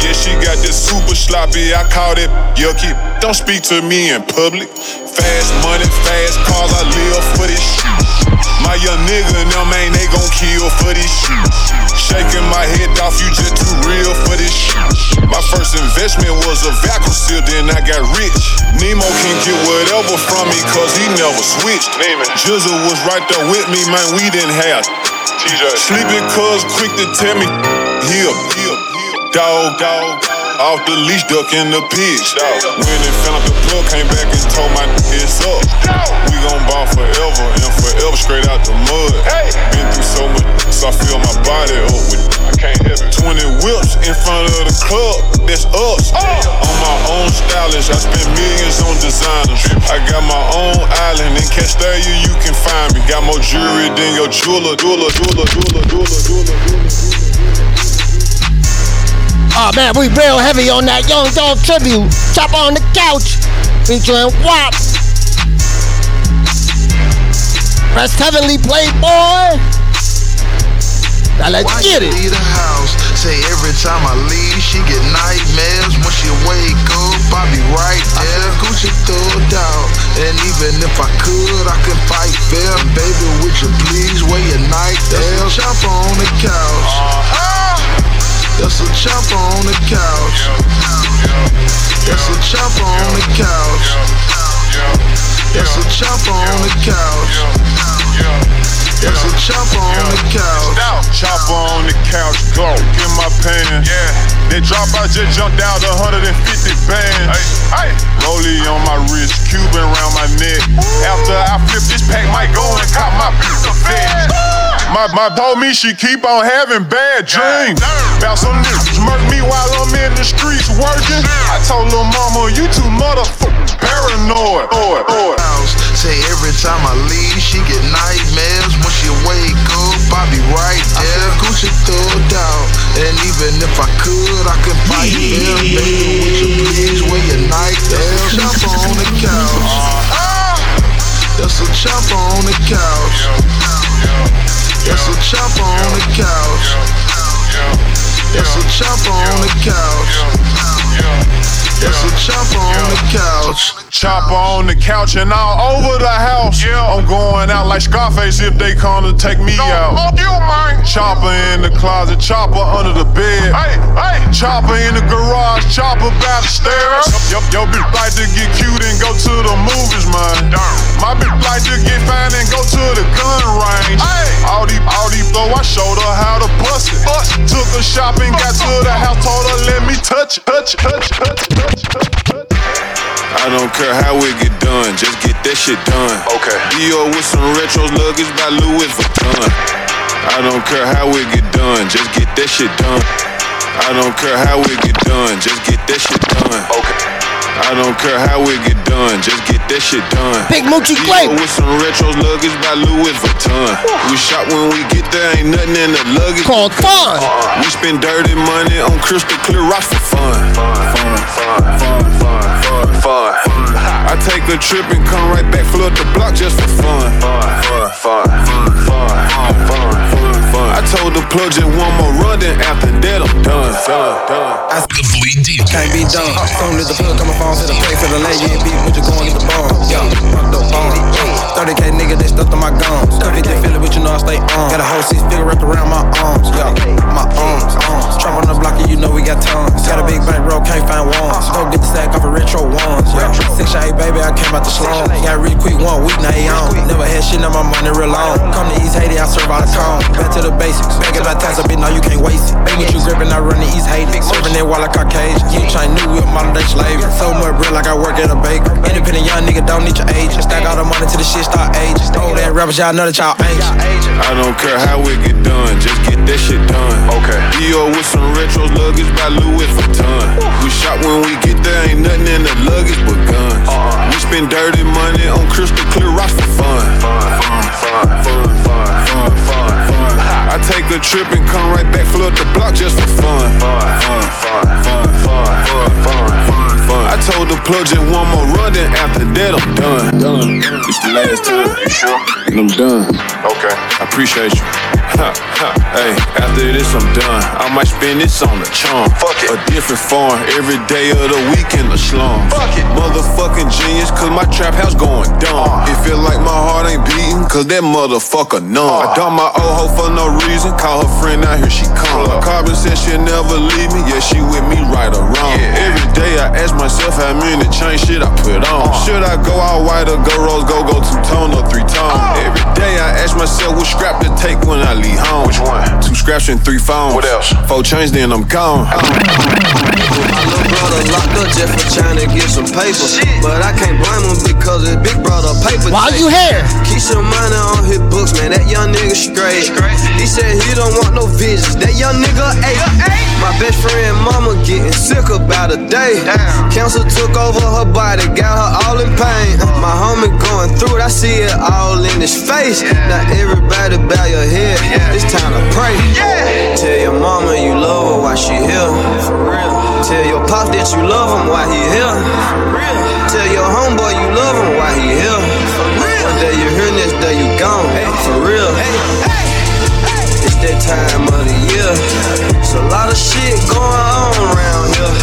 Speaker 4: Yeah, she got this super sloppy. I call it yucky. Don't speak to me in public. Fast money, fast cars. I live for this shit. My young nigga and them ain't they gon' kill for this shit. Shaking my head off, you just too real for this shit. My first investment was a vacuum seal, then I got rich. Nemo can get whatever from me, cause he never switched. Jizzle was right there with me, man, we didn't have.
Speaker 16: TJ.
Speaker 4: Sleeping cuz quick to tell me, heal, heal, dog, dog. Off the leash, ducking the pigs. When it found out the plug, came back and told my it's up. We gon' ball forever and forever straight out the mud. Been through so much, so I feel my body up with.
Speaker 16: I can't help it.
Speaker 4: 20 whips in front of the club, that's us. On my own stylist, I spend millions on designers. I got my own island in Castalia, you can find me. Got more jewelry than your jeweler, jeweler, jeweler, jeweler, jeweler, jeweler, jeweler.
Speaker 6: Oh man, we real heavy on that Young Dolph tribute. Chop on the couch, featuring WAP. Rest heavenly playboy. Now let's
Speaker 17: Why
Speaker 6: get it.
Speaker 17: leave the house? Say every time I leave, she get nightmares. When she wake up, I be right there. Gucci thugged out, and even if I could, I could fight fair. Baby, would you please wear your night there? Chopper on the couch. Uh-huh. That's a chopper on the couch. That's a chopper on the couch. That's a chopper on the couch. That's a chopper on the couch.
Speaker 4: Chopper on the couch, go. Get my pen.
Speaker 16: Yeah.
Speaker 4: That drop, I just jumped out 150 bands.
Speaker 16: Hey, hey.
Speaker 4: Rollie on my wrist, Cuban around my neck. After I flip this pack, might go and cop my piece of fed. My, my told me she keep on having bad dreams. About some niggas murk me while I'm in the streets working. I told lil' mama, you too motherfucking paranoid. Oy.
Speaker 17: house. Say every time I leave, she get nightmares. When she wake up, I be right there. Gucci thugged out, and even if I could, I could fight them. Baby, would you please wear your night there? Chopper on the couch. Uh-huh. That's a chopper on the couch. That's a chopper on the couch. That's a chopper on the couch. That's a chopper on the couch.
Speaker 4: Chopper on the couch and all over the house. I'm going out like Scarface if they come to take me out.
Speaker 16: Fuck you, man.
Speaker 4: Chopper in the closet, chopper under the bed.
Speaker 16: Hey, hey.
Speaker 4: Chopper in the garage, chopper by the stairs. Yo, yo, bitch like to get cute and go to the movies, man. My bitch like to get fine and go to the gun range. All these, all these blow, I showed her how to bust it. Took her shopping, got to the house, told her let me touch it, touch touch touch touch touch touch. I don't care how it get done, just get that shit done.
Speaker 16: Okay.
Speaker 4: Dior with some retros, luggage by Louis Vuitton. I don't care how it get done, just get that shit done. I don't care how it get done, just get that shit done.
Speaker 16: Okay.
Speaker 4: I don't care how it get done, just get that shit done.
Speaker 6: Big Moochie
Speaker 4: Dior
Speaker 6: Clay.
Speaker 4: with some retros, luggage by Louis Vuitton. We shop when we get there, ain't nothing in the luggage.
Speaker 6: Called fun.
Speaker 4: We spend dirty money on crystal clear rocks for fun. Fun, fun, fun, fun, fun, fun, fun. I take a trip and come right back, flood the block just for fun. Fun, fun, fun, fun, fun, fun, fun, fun. I told the plug just one more run, then after that I'm done. Done, done.
Speaker 2: The Bleed DJ.
Speaker 18: Can't be done. Phone to the plug, come phone to the play for the lay. You ain't beat with you going to the bar. Yeah, fucked up on. 30k nigga, they stuffed on my gums. Cover the it, but you know I stay on. Got a whole six figure wrapped around my arms. Yeah, my arms, arms. Trap on the block, and you know we got tons. Got a big bank roll, can't find ones. Go get the sack off of retro ones. Yeah, six shot, baby, I came out the slum. Got real quick one week, now he on. Never had shit, now my money real long. Come to East Haiti, I serve all the cone. Back to the basics. Back I tax a bitch, no, you can't waste it. Big what you gripping, I run the East Haiti. Serving that while like Caucasian. You trying new with modern day slave. So much bread like I work at a baker. Independent young nigga, don't need your age. Stack all the money till the shit start aging. Old ass rappers, y'all know that y'all ain't.
Speaker 4: I don't care how it get done, just get that shit done. Okay. Dior with some retros, luggage by Louis Vuitton. We shot when we get there, ain't nothing in the luggage but guns. Uh-uh. We spend dirty money on crystal clear rocks for fun. Fun, a trip and come right back, flood the block just for fun. Fun, fun, fun, fun, fun, fun, fun, fun, fun. I told the plug just one more run, then after that I'm done. Done. It's the last time. You sure? And I'm done. Okay. I appreciate you. Ha, ha. Hey, after this I'm done. I might spend this on a charm. Fuck it. A different farm every day of the week in the slum. Fuck it. Motherfucking genius, cause my trap house going dumb. Uh. It feel like my heart ain't beating, cause that motherfucker numb. Uh. I dump my old hoe for no reason. Call her friend out here, she come. Carbon said she'll never leave me. Yeah, she with me right or wrong. Every day I ask myself how many chain shit I put on. Uh. Should I go all white or go rose, go go two tone or three tone? Every day I ask myself which scrap to take when I leave home. Which one? Two scraps and three phones. What else? Four chains, then I'm gone.
Speaker 19: My little brother locked up just for trying to get some paper. But I can't blame him because his big brother paper.
Speaker 6: Why you here?
Speaker 19: Keep some money on his books, man. That young nigga straight. He said he don't want no visions. That young nigga ate. My best friend mama getting sick about a day. Cancer took over her body, got her all in pain. Oh. My homie going through it, I see it all in his face. Now everybody bow your head. It's time to pray. Tell your mama you love her while she here. For real. Tell your pop that you love him while he here. For real. Tell your homeboy you love him while he here. For real. One day you're here, next day you gone. For real. It's that time of the year. It's a lot of shit going on around here.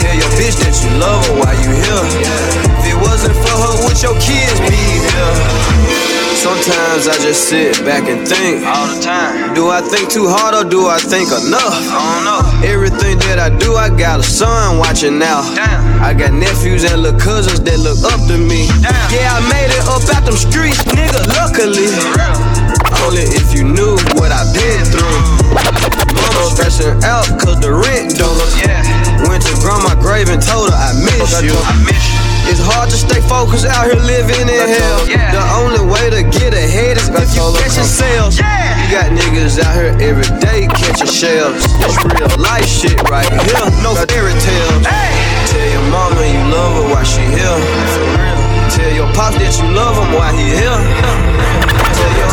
Speaker 19: Tell your bitch that you love her while you here. If it wasn't for her, would your kids be here? Sometimes I just sit back and think all the time. Do I think too hard or do I think enough? I don't know. Everything that I do, I got a son watching now. Damn. I got nephews and little cousins that look up to me. Damn. Yeah, I made it up out them streets, nigga. Luckily, only if you knew what I've been through. Mama stressing out cause the rent done. Yeah. Went to grandma grave and told her I miss you. I miss you. It's hard to stay focused out here living in hell. The only way to get ahead is if you catching sales. You got niggas out here every day catching shells. It's real life shit right here, no fairy tales. Tell your mama you love her while she here. Tell your pops that you love him while he here.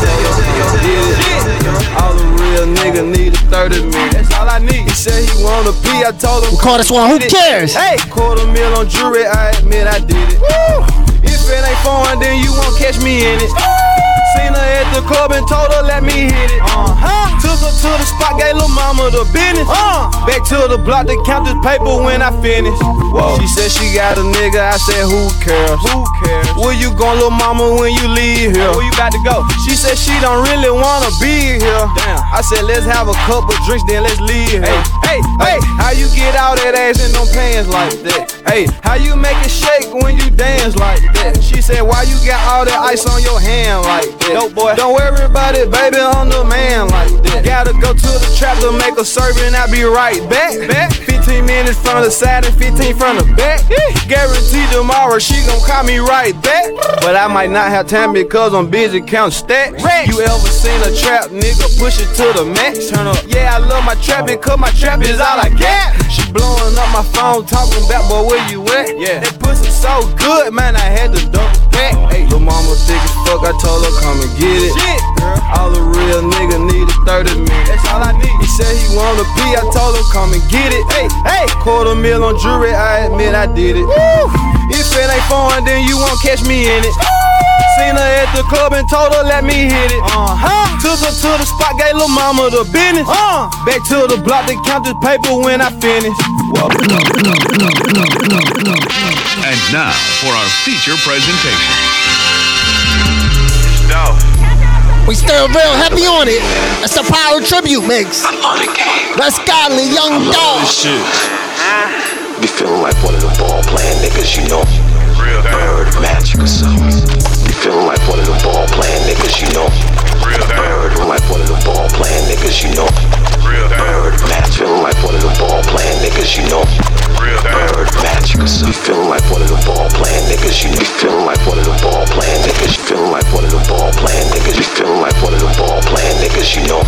Speaker 19: Yeah. All the real nigga need a third of me. That's all I need. He said he wanna be. I told him.
Speaker 6: We call this one Who Cares?
Speaker 19: Hey, quarter mil on jewelry. I admit I did it. Woo. If it ain't foreign, then you won't catch me in it. Seen her at the club and told her let me hit it. Uh-huh. Took her to the spot, gave lil' mama the business. Uh. Back to the block to count this paper when I finish. Whoa. She said she got a nigga. I said who cares? Who cares? Where you going, lil' mama, when you leave here? Where you about to go? She said she don't really wanna be here. Damn. I said let's have a couple drinks, then let's leave here. Hey, hey, hey. How you get out that ass in them pants like that? Hey, how you make it shake when you dance like that? She said why you got all that ice on your hand like that? Dope boy. Don't worry about it, baby, I'm the man like that. Gotta go to the trap to make a serving, I'll be right back. Back. 15 minutes from the side and 15 from the back. Guaranteed tomorrow she gon' call me right back. But I might not have time because I'm busy counting stacks. You ever seen a trap nigga push it to the max? Turn up. Yeah, I love my trap because my trap is all I got. She blowing up my phone talking about boy where you at? Yeah. That pussy so good, man, I had to dump it back. Hey, little mama thick as fuck, I told her come and get it. Shit, girl. All the real nigga need is 30 me. That's all I need. He said he wanna be, I told him come and get it. Hey, hey, quarter mil on jewelry, I admit I did it. Woo. If it ain't foreign, then you won't catch me in it. Seen her at the club and told her let me hit it. Uh-huh. Took her to the spot, gave lil' mama the business. Uh. Back to the block to count this paper when I finish.
Speaker 2: And now for our feature presentation.
Speaker 6: We still real heavy on it. That's a power tribute mix. I'm the game. That's godly Young Dolph. Shit.
Speaker 20: Be feeling like one of the ball playing niggas, you know. Real bird magic or something. Be feeling like one of the ball playing niggas, you know. Real bird like one of the ball playing niggas, you know. Real Bird match. Feeling like one of them ball playing niggas, you know.
Speaker 6: Real Bird match. You feeling like one
Speaker 20: of them ball playing niggas, you know. Feeling like one of them ball playing niggas. You Feeling like one of them ball playing niggas. You feeling like one of them ball playing niggas, you know.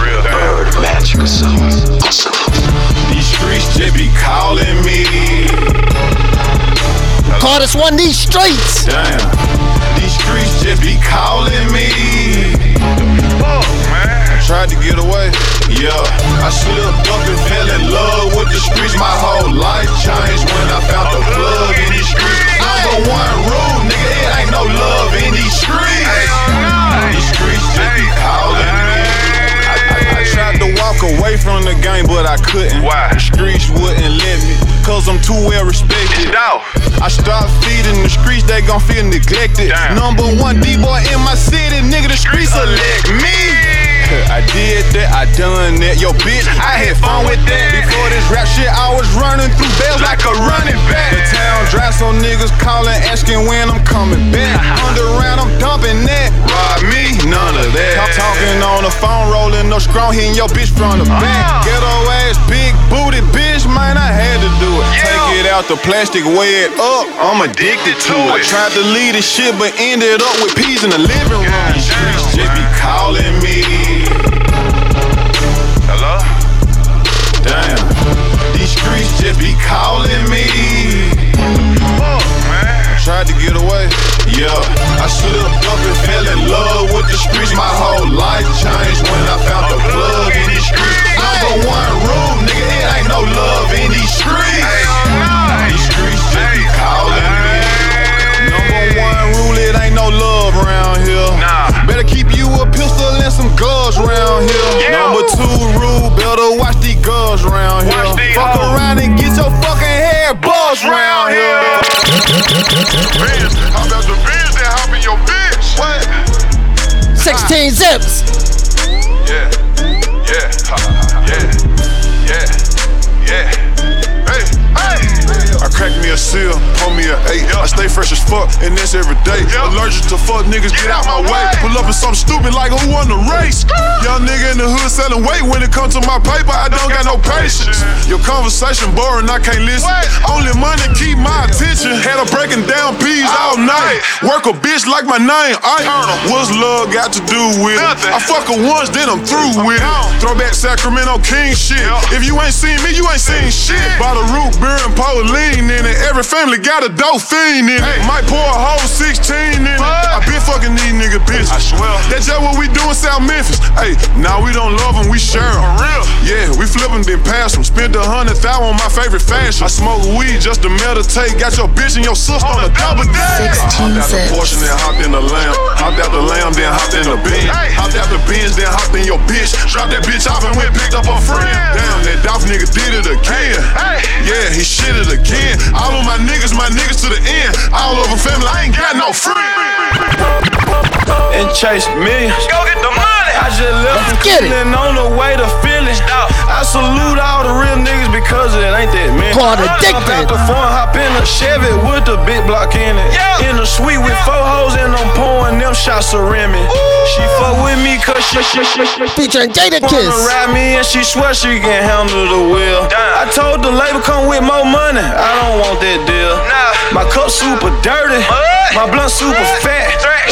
Speaker 20: Real Bird match.
Speaker 6: These streets just be calling me. Call this one these streets.
Speaker 4: Damn. These streets just be calling me. Tried to get away, yeah. I slipped up and fell in love with the streets. My whole life changed when I found the plug in these streets. Number one rule, nigga, it ain't no love in these streets. These streets just be calling me. I, I, I tried to walk away from the game, but I couldn't. Why? The streets wouldn't let me, cause I'm too well respected. I stopped feeding the streets, they gon' feel neglected. Number one D-boy in my city, nigga, the streets elect me. I did that, I done that. Yo, bitch, I had fun with that. Before this rap shit, I was running through bells like a running back. The town dry, so niggas calling, asking when I'm coming back. Underground, I'm dumping that. Rob me, none of that. I'm talking on the phone, rolling no strong, hitting your bitch from the back. Ghetto ass, big booty bitch, man, I had to do it. Take it out the plastic, weigh it up. I'm addicted to it. I tried to lead this shit, but ended up with peas in the living room. These streets just be calling me. Hello? Damn. These streets just be calling me. Tried to get away, yeah. I slipped up and fell in love with the streets. My whole life changed when I found the plug in these streets. Number one rule, nigga, it ain't no love in these streets. Gloves around here. Number two rule, better watch these guns around here. Fuck around and get your fucking hair buzzed around here.
Speaker 16: Benz, how about the Benz that hop in your bitch? What?
Speaker 6: 16 zips.
Speaker 16: Yeah, yeah, ha, ha, ha, yeah,
Speaker 4: crack me a seal, pull me a eight. I stay fresh as fuck, and that's every day. Allergic to fuck niggas, get out my way. Pull up in something stupid like who won the race? Ah. Young nigga in the hood selling weight. When it comes to my paper, I don't got no patience. Your conversation boring, I can't listen. Only money keep my attention. Had her breaking down peas all night. Work a bitch like my name. I what's love got to do with it? I fuck her once, then I'm through with it. Throwback Sacramento King shit. If you ain't seen me, you ain't seen shit. By the root beer and Pauline in it. Every family got a dope fiend in it. Might pour a whole 16 in it. I been fucking these nigga bitches. I swear. That's just what we do in South Memphis. Hey, now we don't love them, we share them. For real? Yeah, we flip them, then pass them. Spent a hundred thousand on my favorite fashion. I smoke weed just to meditate. Got your bitch and your sister on a double date. Hopped out the Porsche, then hopped in the lamb. Hopped out the lamb, then hopped in the Benz. Hopped out the Benz, then hopped in your bitch. Dropped that bitch off and went picked up a friend. Damn, that Dolph nigga did it again. Yeah, he shit it again. All of my niggas, my niggas to the end. All them family, I ain't got no friend.
Speaker 7: And chase millions. Go get the money. I just left from Cleveland on the way to Philly. I salute all the real niggas because it ain't that many.
Speaker 6: Called
Speaker 7: Hop
Speaker 6: addicted.
Speaker 7: out the phone, hop in a Chevy with the big block in it. In the suite with four hoes and I'm pouring them shots of Remy. She fuck with me cause she, she, she, she
Speaker 6: Featuring Jadakiss.
Speaker 7: Wanna ride me and she swear she can handle the wheel. I told the label come with more money. I don't want that deal. Nah. My cup super dirty. My blunt super fat.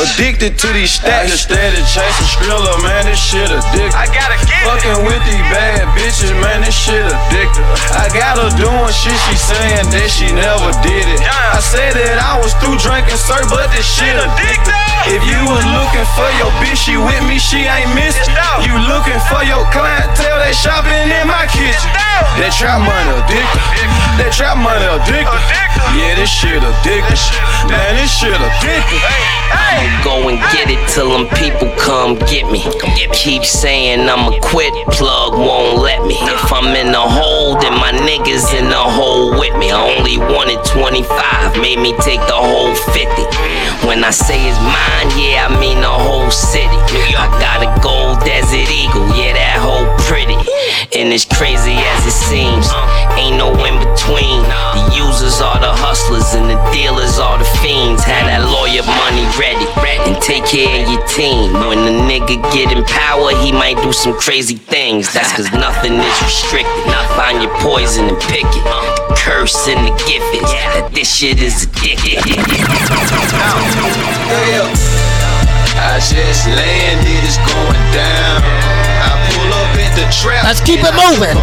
Speaker 7: Addicted to these stacks. Steady chasing Skrilla, man. This shit addictive. I gotta get Fucking with these bad bitches, man. This shit addictive. I got her doing shit. She saying that she never did it. I said that I was through drinking, sir, but this shit addictive. If you was looking for your bitch, she with me, she ain't missing. You looking for your clientele, they shopping in my kitchen. That trap money addictive. That trap money addictive. Yeah, this shit addictive. Man, this shit addictive.
Speaker 21: I'ma go and get it till them people come get me. Keep saying I'ma quit, plug won't let me. If I'm in the hole, then my niggas in the hole with me. I only wanted 25, made me take the whole 50. When I say it's mine, yeah, I mean the whole city. I got a gold as eagle, And as crazy as it seems, ain't no in between. The users are the hustlers and the dealers are the fiends. Had that lawyer money ready and take care of your team. When the nigga get in power, he might do some crazy things. That's cause nothing is restricted. Find your poison and pick it. The curse and the gift is that this shit is addictive.
Speaker 7: I just landed, it's going down.
Speaker 6: Let's keep it moving.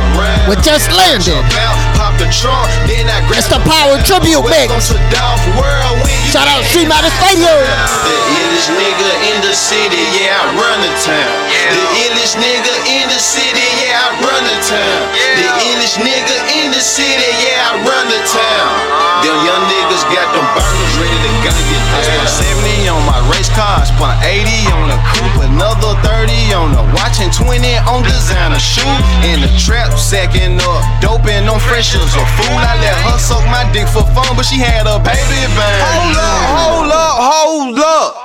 Speaker 6: We're just landing.
Speaker 7: Pop the trunk, then I grab
Speaker 6: It's the Power Tribute Mix.
Speaker 7: Welcome to Dolph World when you
Speaker 6: Shout out Street Matter Stadium.
Speaker 7: The illest nigga in the city, yeah, I run the town. The illest nigga in the city, yeah, I run the town. The illest nigga in the city, yeah, I run the town. Uh-huh. Them young niggas got them burners ready to go get I spent 70 on my race car, I spent 80 on a coupe, another 30 on a watch and 20 on designer shoe. In the trap, sacking up, doping on fresh as a fool. I let her suck my dick for fun, but she had a baby bang.
Speaker 22: Hold up, hold up, hold up.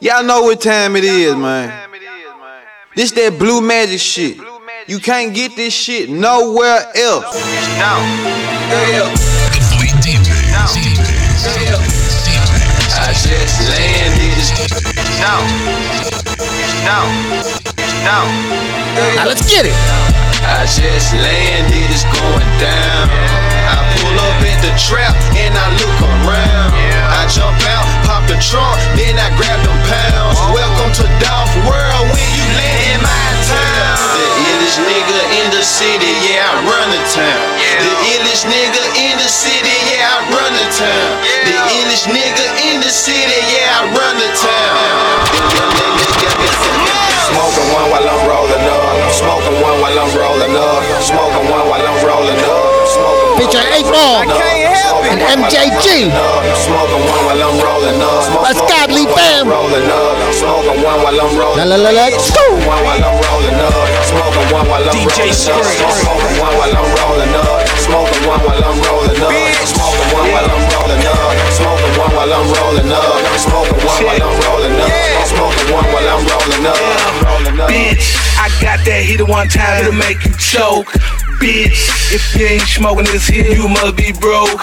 Speaker 22: Y'all know what time it is, man. This that blue magic shit. You can't get this shit nowhere else.
Speaker 7: I just landed. No. No. No.
Speaker 6: Now let's get it.
Speaker 7: I just landed, it's going down. I pull up at the trap and I look around. I jump out, pop the trunk, then I grab them pounds. Welcome to Dolph World when you land in my town. The illest nigga in the city, yeah, I run the town. The illest nigga in the city, yeah,
Speaker 8: Smoking one while I'm rolling up. Smoking
Speaker 6: Featuring 8 Ball and MJG.
Speaker 8: Smoking one while I'm rolling up.
Speaker 6: Let's godly fam.
Speaker 8: Rolling up. Smoking one while I'm rolling
Speaker 6: La la la let's go.
Speaker 8: Smoking one while I'm rolling up. Smoking one while I'm
Speaker 10: DJ
Speaker 8: rolling Smoking one while I'm rolling up. Smoking one while I'm rolling up. Smoking one while I'm rolling up. Smoking one while I'm rolling up. I'm Smoking one while I'm rolling up. Smoking one while I'm rolling up. Rolling up.
Speaker 10: Bitch, I got that heater one time, it'll make you choke. Bitch, if you ain't smoking this here, you must be broke.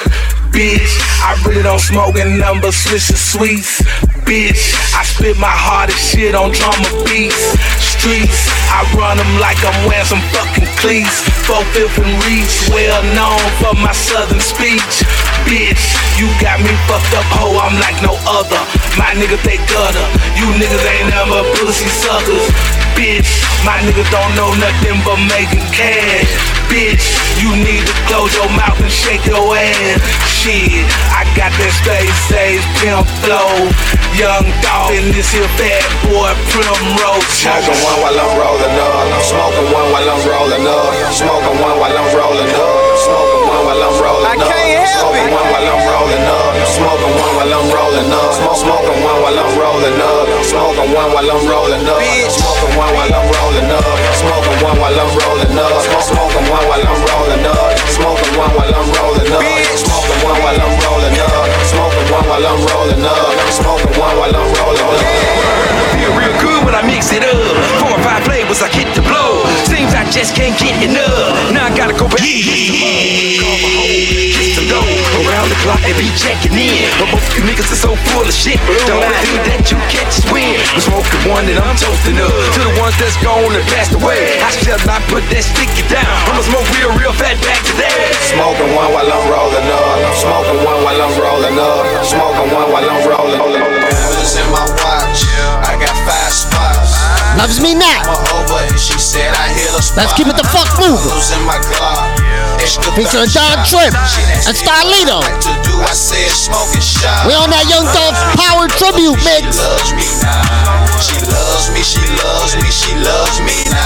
Speaker 10: Bitch, I really don't smoke in number switches sweets. Bitch, I spit my hardest shit on drama beats. Streets, I run them like I'm wearing some fucking cleats. Four fifth and reach, well known for my southern speech. Bitch, you got me fucked up, ho, I'm like no other. My niggas, they gutter. You niggas ain't never pussy suckers. Bitch, my niggas don't know nothing but making cash. Bitch, you need to close your mouth and shake your ass. Shit, I got that space sage pimp flow. Young Dolph in this here bad boy primrose.
Speaker 8: Smoking one while I'm rolling up. Smoking one while I'm rolling up. Smoking one while I'm rolling up. Smoking one while I'm rolling up.
Speaker 22: I can't help
Speaker 8: Smoking one while I'm rolling up. Smoking one while I'm rolling up. Smoking one while I'm rolling up. Smoking one while I'm rolling up. Smoking one while I'm rolling up. Smoking one while I'm rolling up. Smoking one while I'm rolling up. Smoking one while I'm rolling up. Smoking one while I'm rolling up. Smoking one while I'm rolling up. I'm smoking one while I'm rolling up.
Speaker 10: Feel real good when I mix it up. Four or five flavors, I hit the blow. Seems I just can't get enough. Now I gotta go back. Kiss clock, they be checking in. But most of you niggas are so full of shit. The only thing that you catch is win. I'm smoking one that I'm toasting up. To the ones that's gone and passed away. I shall not put that sticky down. I'ma smoke real, real fat back today.
Speaker 8: Smoking one while I'm rolling up. Smoking one while I'm rolling up. Smoking one while I'm rolling.
Speaker 7: Diamonds in my watch. I got five spots.
Speaker 6: Loves me not.
Speaker 7: I'm over and she said I hit a spot.
Speaker 6: Let's keep it the fuck moving. Featuring Don Trip and Starlito. We on that Young Dolph Power Tribute mix.
Speaker 7: now. She loves me, she loves me, she loves me now.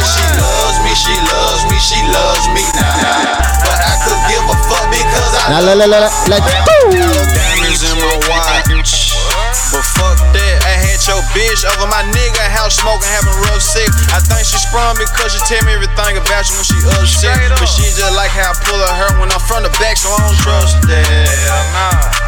Speaker 7: She loves me, she loves me, she loves me now. But I could give a fuck because I
Speaker 6: Now
Speaker 7: diamonds in my watch. But bitch over my nigga house smoking, having rough sex. I think she sprung because she tell me everything about you when she upset. But she just like how I pull her hair when I'm from the back, so I don't trust that.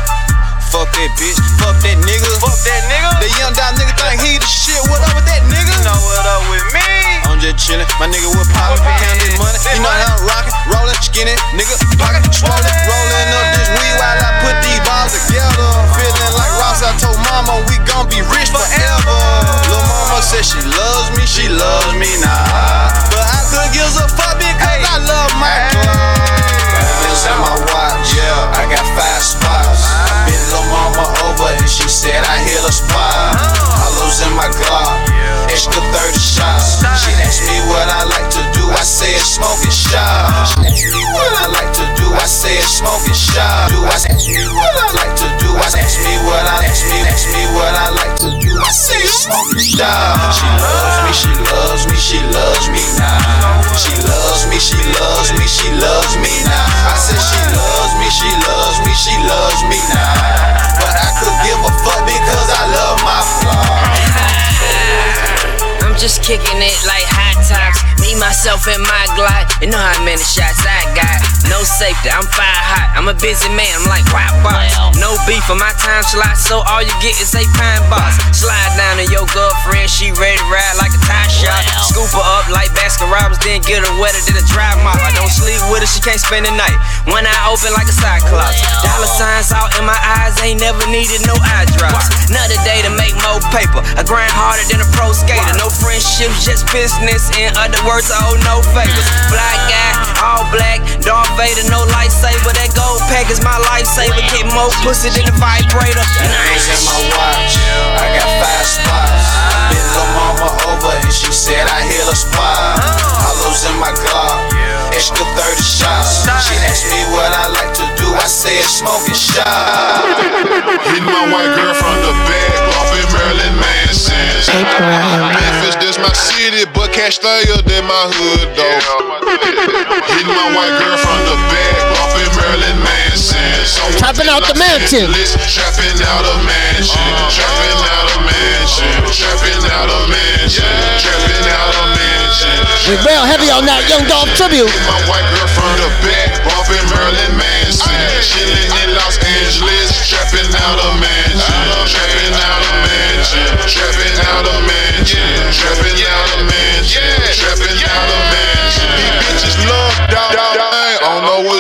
Speaker 7: Fuck that bitch, fuck that nigga. Fuck that nigga. The Young Dolph nigga think he the shit. What up with that nigga? You know what up with me? I'm just chillin'. My nigga with poppin', count this money. You know how I'm rockin', rollin', skinny, nigga, pocket, swollen, rollin' up this weed while I put these balls together. Feelin' like Ross, I told mama we gon' be rich forever. Lil' mama said she loves me, she loves me now. But I could give a fuck because I love my Diamonds in my watch, yeah, I got five spots little mama over and she said I hit a spot. I lose in my Glock, extra 30 shots. She asked me what I like to do, I said smoking shot. She asked me what I like to do, I said smoking shot. Do I ask me what I like to do? I asked me what I asked me, asked me what I like to do. I said smoking shot. She loves me, she loves me, she loves me now. She loves me, she loves me, she loves me now. I said she loves me, she loves me, she loves
Speaker 21: me now. Just kicking it like hot tops. Myself, and my glide. You know how many shots I got. No safety, I'm fire hot. I'm a busy man, I'm like wow box. No beef for my time slot, so all you get is a pine box. Slide down to your girlfriend, she ready to ride like a tie shot. Scoop her up like Baskin Robbins, then get her wetter than a dry mop. I don't sleep with her, she can't spend the night. One eye open like a cyclops. Dollar signs out in my eyes, ain't never needed no eye drops. Another day to make more paper. I grind harder than a pro skater. No friendships, just business. In other words, I owe no favors. Black guy, all black, Darth Vader, no lightsaber. That gold pack is my lifesaver. Get more pussy than a vibrator.
Speaker 7: Rings in my watch, I got five spots. Been little mama over and she said I hit a spot. Hollows in my Glock, extra 30 shots. She asked me what I like to do, I said smoking shot.
Speaker 16: Hitting my white girl from the back, off in Marilyn Manson. Memphis, this my city, but Castalia, that my hood though. Hitting my white girl from the back, off in Marilyn Manson. Someone
Speaker 6: Trapping out the mansion.
Speaker 16: Trapping out a mansion, trapping out a mansion, trapping out a mansion, trapping out a mansion.
Speaker 6: We real heavy on that Young Dolph tribute.
Speaker 16: My white girl from the back, bumping Marilyn Manson. Chilling in Los Angeles, trapping out a mansion, trapping out a mansion, trapping out a mansion,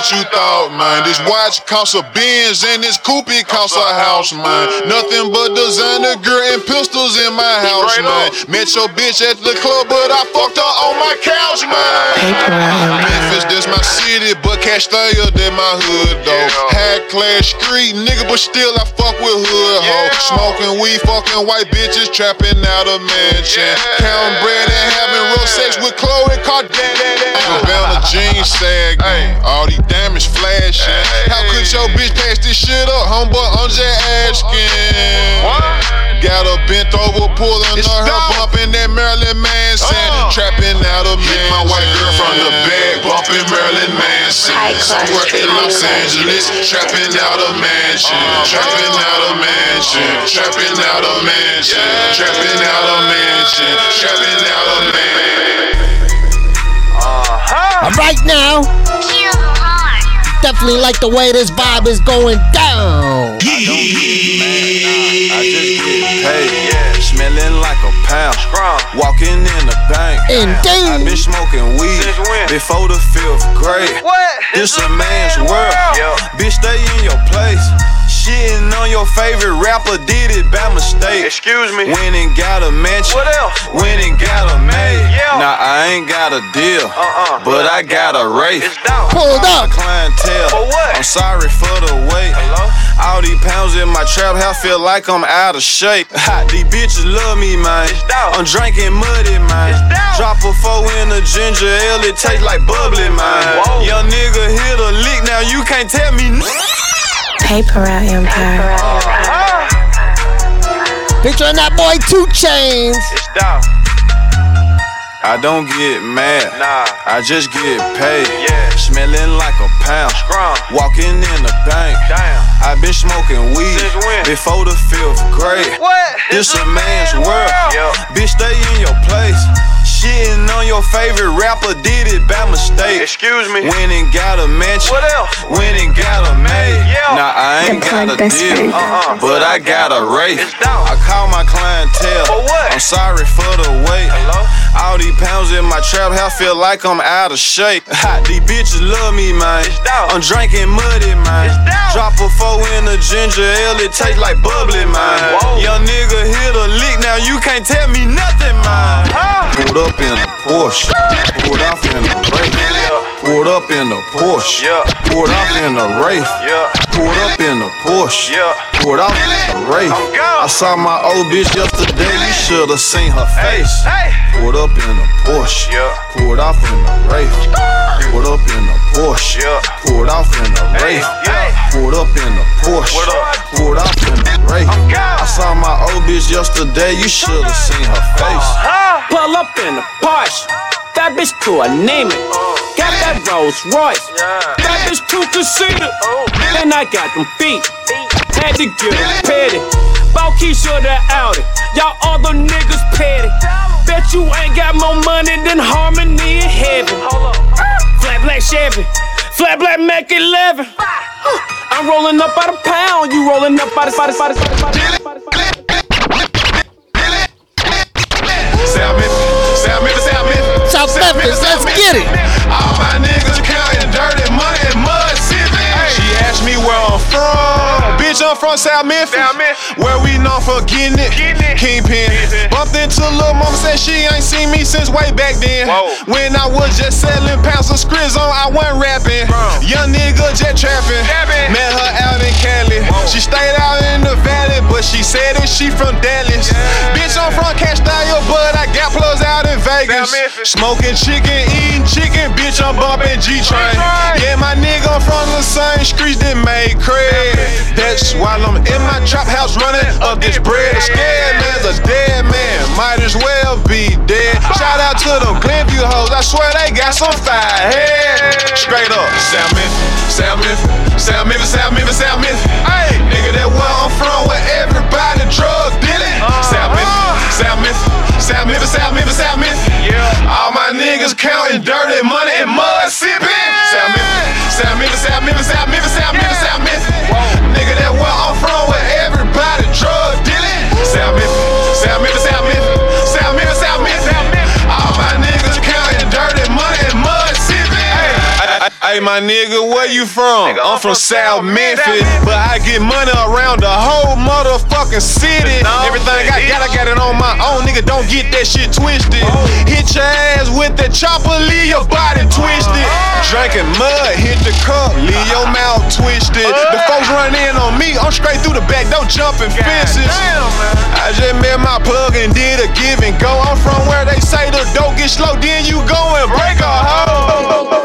Speaker 16: what you thought, man. This watch costs a Benz and this coupe costs a house, man. Nothing but designer gear and pistols in my house, man. Met your bitch at the club, but I fucked her on my couch, man. Memphis, this my city, but Castalia, that my hood, though. High class street nigga, but still I fuck with hood hoe. Smoking weed, fucking white bitches, trapping out a mansion. Counting bread and having real sex with Khloe Kardashian. Havana jeans sagging, all these diamonds flashing. How could your bitch pass this shit up, homeboy? I'm just asking. Got her bent over, pulling on her, bumping that Marilyn Manson. Trapping out a man. My white girl from the back, bumping Marilyn Manson. Somewhere in Los Angeles, trapping out a mansion. Trapping out a mansion. Trapping out a mansion. Trapping out a mansion. Trapping out a mansion.
Speaker 6: Uh, right now, definitely like the way this vibe is going down.
Speaker 4: I just get paid, yeah. Smelling like a pound. Walking in the bank.
Speaker 6: Indeed.
Speaker 4: I've been smoking weed before the fifth grade.
Speaker 23: What?
Speaker 4: This a man's world. Bitch, stay in your place. Shitting on your favorite rapper did it by mistake.
Speaker 23: Excuse me.
Speaker 4: Went and got a mansion.
Speaker 23: What else?
Speaker 4: Went and got a maid.
Speaker 23: Yeah.
Speaker 4: Now I ain't got a deal,
Speaker 23: Uh-uh.
Speaker 4: but I got a race.
Speaker 23: It's down.
Speaker 6: Pulled up.
Speaker 4: Clientele.
Speaker 23: For what?
Speaker 4: I'm sorry for the wait.
Speaker 23: Hello?
Speaker 4: All these pounds in my trap house feel like I'm out of shape. Ha, these bitches love me, man.
Speaker 23: It's down.
Speaker 4: I'm drinking muddy, man.
Speaker 23: It's down.
Speaker 4: Drop a four in a ginger ale, it tastes like bubbly, man.
Speaker 23: Whoa.
Speaker 4: Young nigga hit a lick, now you can't tell me. N-
Speaker 22: Paper Route Empire.
Speaker 6: Featuring that boy 2 Chainz.
Speaker 23: It's down.
Speaker 4: I don't get mad,
Speaker 23: Nah.
Speaker 4: I just get paid.
Speaker 23: Yeah.
Speaker 4: Smelling like a pound.
Speaker 23: Scrum.
Speaker 4: Walking in the bank.
Speaker 23: Damn.
Speaker 4: I've been smoking weed before the fifth grade.
Speaker 23: What?
Speaker 4: This a man's world.
Speaker 23: Yeah.
Speaker 4: Bitch, stay in your place. Shitting on your favorite rapper did it by mistake.
Speaker 23: Excuse me.
Speaker 4: Went and got a mansion.
Speaker 23: What else?
Speaker 4: Went and got a maid.
Speaker 23: Yeah.
Speaker 4: Now I ain't got a deal,
Speaker 22: friend.
Speaker 23: Uh-uh.
Speaker 4: but I got a race. I call my clientele.
Speaker 23: For what?
Speaker 4: I'm sorry for the wait.
Speaker 23: Hello?
Speaker 4: All these pounds in my trap house feel like I'm out of shape. Ha, these bitches love me, man. I'm drinking muddy, man. Drop a four in a ginger ale, it tastes like bubbly, man. Young nigga hit a lick, now you can't tell me nothing, man. Pulled up in a Porsche, pulled off in a Wraith.
Speaker 24: Pulled up in the Porsche.
Speaker 25: Yeah.
Speaker 24: Pulled off in the Wraith.
Speaker 25: Yeah.
Speaker 24: Pulled up in the Porsche.
Speaker 25: Yeah.
Speaker 24: Pulled off in the Wraith.
Speaker 25: I'm gone.
Speaker 24: I saw my old bitch yesterday. You should've seen her face.
Speaker 25: Hey.
Speaker 24: Pulled up in the Porsche.
Speaker 25: Yeah.
Speaker 24: Pulled off in the Wraith. Pulled up in the Porsche.
Speaker 25: Yeah.
Speaker 24: Pulled off in the Wraith.
Speaker 25: Yeah.
Speaker 24: Pulled up in the Porsche.
Speaker 25: What up?
Speaker 24: Pulled off in the Wraith. I saw my old bitch yesterday. You should've seen her face.
Speaker 26: Pull up in a Porsche. That bitch to a name it. Got that Rolls Royce. That bitch two conceited. Then I got them feet. Had to get them petty. Bought Keisha the Audi. Y'all other niggas petty. Bet you ain't got more money than Harmony in heaven. Flat black Chevy. Flat black Mac 11. I'm rolling up out a pound. You rolling up out of spot, spot, spot, spot, spot.
Speaker 6: Let's get it.
Speaker 4: I'm from South Memphis. Where we known for getting it. Kingpin. Bumped into Lil' Mama, said she ain't seen me since way back then. When I was just selling pounds of scriz on, I wasn't rapping. Young nigga jet trapping. Met her out in Cali. She stayed out in the valley, but she said that she from Dallas. Bitch, I'm from Castile, but I got plugs out in Vegas. Smoking chicken, eating chicken, bitch, I'm bumping G-Train. Yeah, my nigga from the same streets that made cred. That's why I'm in my trap house running up this bread. A scared man's a dead man, might as well be dead. Shout out to them Glenview hoes, I swear they got some fire head. Straight up.
Speaker 27: South Memphis, South Memphis, South Memphis, South Memphis, South Memphis. Hey, nigga, that where I'm from, where everybody drug dealing. Uh-huh. South Memphis, South Memphis, South Memphis, South Memphis, South Memphis. Yeah. All my niggas counting dirty money in mud sipping.
Speaker 4: Hey, my nigga, where you from? I'm from South Memphis, but I get money around the whole motherfucking city. Everything I got, I got it on my own. Nigga, don't get that shit twisted. Hit your ass with that chopper, leave your body twisted. Drinking mud, hit the cup, leave your mouth twisted. The folks run in on me, I'm straight through the back, don't jumping fences. I just met my plug and did a give and go. I'm from where they say the dope get slow, then you go and break a hoe.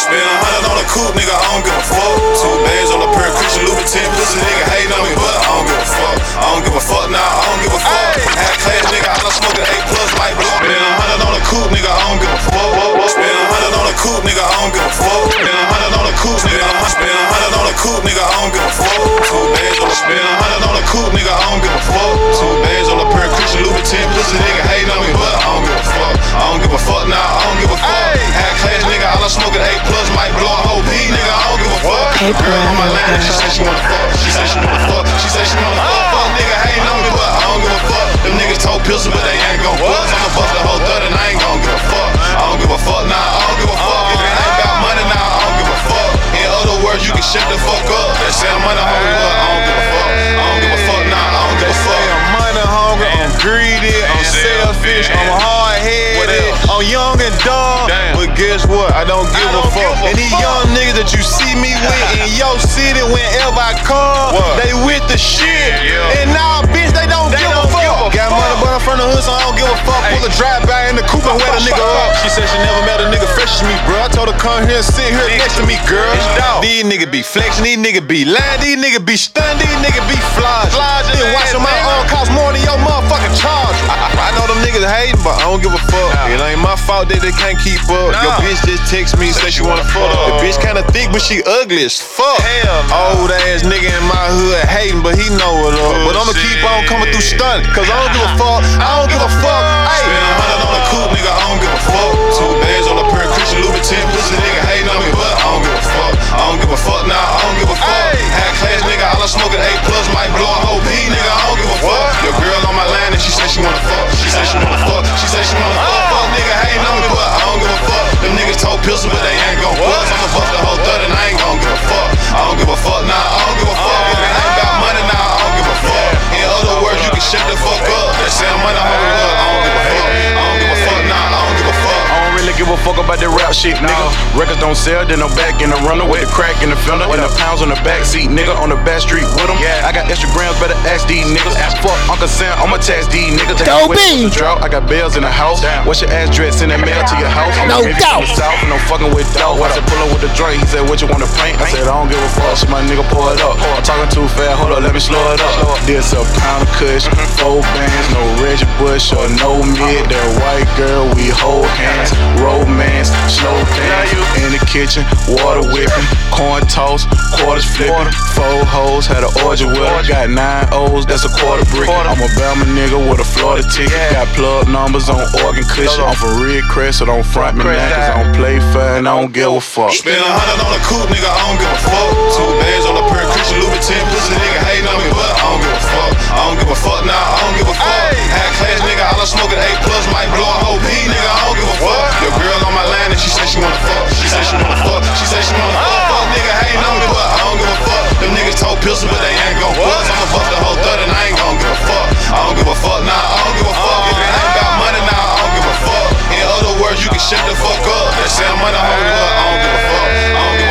Speaker 7: Spend a hundred on a coupe, nigga, I don't give a fuck. Two bags on a pair of Christian Louboutin, pussy nigga hating on me, but I don't give a fuck. I don't give a fuck, nah, I don't give a fuck. Half class nigga, I done smoking eight plus like blow. Spend a hundred on a coupe, nigga, I don't give a fuck. Spend a hundred on a coupe, nigga, I don't give a fuck. Spend a hundred on a coupe, nigga, I spend a hundred on a coupe, nigga, I don't give a fuck. Two bags on a spend a hundred on a coupe, nigga, I don't give a fuck. Two bags on a pair of Christian Louboutin, pussy nigga hating on me, but I don't give a fuck. I don't give a fuck, nah, I don't give a fuck. Half I done smoking eight plus might blow a whole P, nigga, I don't give a fuck. Girl on my line, she said she wanna fuck. She said she wanna fuck. She said she wanna fuck. Fuck nigga hating on me, but I don't give a fuck. Them niggas told pistol, but they ain't gon' fuck. I'ma bust the whole third and I ain't gon' give a fuck. I don't give a fuck, nah, I don't give a fuck. If it ain't about money, nah, I don't give a fuck. In other words, you can shut the fuck up. That say I'm money hungry, but I don't give a fuck. I don't give a fuck, nah, I don't give a fuck.
Speaker 4: I'm hungry, I'm greedy, I'm selfish, I'm hard headed, I'm young and dumb. But guess what? I don't give a fuck. And these young niggas that you see me with in your city whenever I come, they with the shit. And now, bitch, they don't give a fuck. Got money, but I'm from the hood, so I don't give a fuck. Pull a drive by in the coupe and wet a nigga up. She said she never met a nigga fresh as me, bro. I told her come here and sit here next to me, girl. These niggas be flexing, these niggas be lying, these niggas be stunned, these niggas be flogged. Been watching my own cost more than your motherfucking charge. I, I know them niggas hating, but I don't give a fuck. It ain't my fault that they can't keep up. Your bitch just text me, say she wanna fuck. The bitch kinda thick, but she ugly as fuck. Old ass nigga in my hood hating, but he know it up. But I'ma keep on coming through stunning, cause I don't give a fuck. I don't give a fuck. Hey.
Speaker 7: Spend a hundred on a coupe, nigga, I don't give a fuck. Two bags on a pair of Christian Louboutin, pussy nigga hating on me, but I don't give a fuck. I don't give a fuck, nah, I don't give a fuck. Half class nigga, All I done smoking eight plus, might blow a whole P, nigga, I don't give a fuck. Your girl on my line and she said she wanna fuck. She said she wanna fuck. She said she wanna fuck. Ah. Fuck nigga hating on me, but I don't give a fuck. Them niggas told pistol, but fuck about
Speaker 26: about
Speaker 28: that rap shit, nigga. Records don't sell, then I'm back in the runner with the crack in the fender and the pounds on the back seat, nigga. On the back street with them. Yeah. I got extra grams, better ask these niggas. Fuck Uncle Sam, I'ma tax these niggas.
Speaker 6: Go
Speaker 28: Wait for the drought. I got bells in the house. What's your address? Send that mail to your house. I'm
Speaker 6: No
Speaker 28: a baby
Speaker 6: doubt.
Speaker 28: From the south, and I'm fucking with dog. I said pull up with the Dre. He said what you wanna paint? I said I don't give a fuck. So my nigga pour it up. I'm talking too fast. Hold up, let me slow it up. This a pound of kush, four bands, no Reggie Bush or no mid. That white girl, we hold hands, romance, slow dance in the kitchen, water whipping, corn toast, quarters flipping, four hoes had an orgy with her. Got nine O's, that's a quarter brick. I'm a Bama nigga with a Florida ticket. Got plug numbers on organ cushion. I'm from Red Crest, so don't front me now, cause I don't play fair and I don't give a fuck.
Speaker 7: Spend a hundred on a coupe, nigga, I don't give a fuck. Two bands on a pair of Christian Louboutin, pussy nigga hating on me, but I don't give a fuck. I don't give a fuck, nah, I don't give a fuck. High class nigga, all I smoke at 8 plus, might blow a whole P, nigga, I don't give a fuck. Your girl on my line and she say she wanna fuck. She say she wanna fuck. She say she wanna fuck. Fuck nigga hating on me, but I don't give a fuck. Them niggas told pistol, but they ain't gon' buzz. I'ma bust the whole third and I ain't gon' give a fuck. I don't give a fuck, nah, I don't give a fuck. If it ain't about money, nah, I don't give a fuck. In other words, you can shut the fuck up. They say I'm money I don't give a fuck. I don't give a fuck,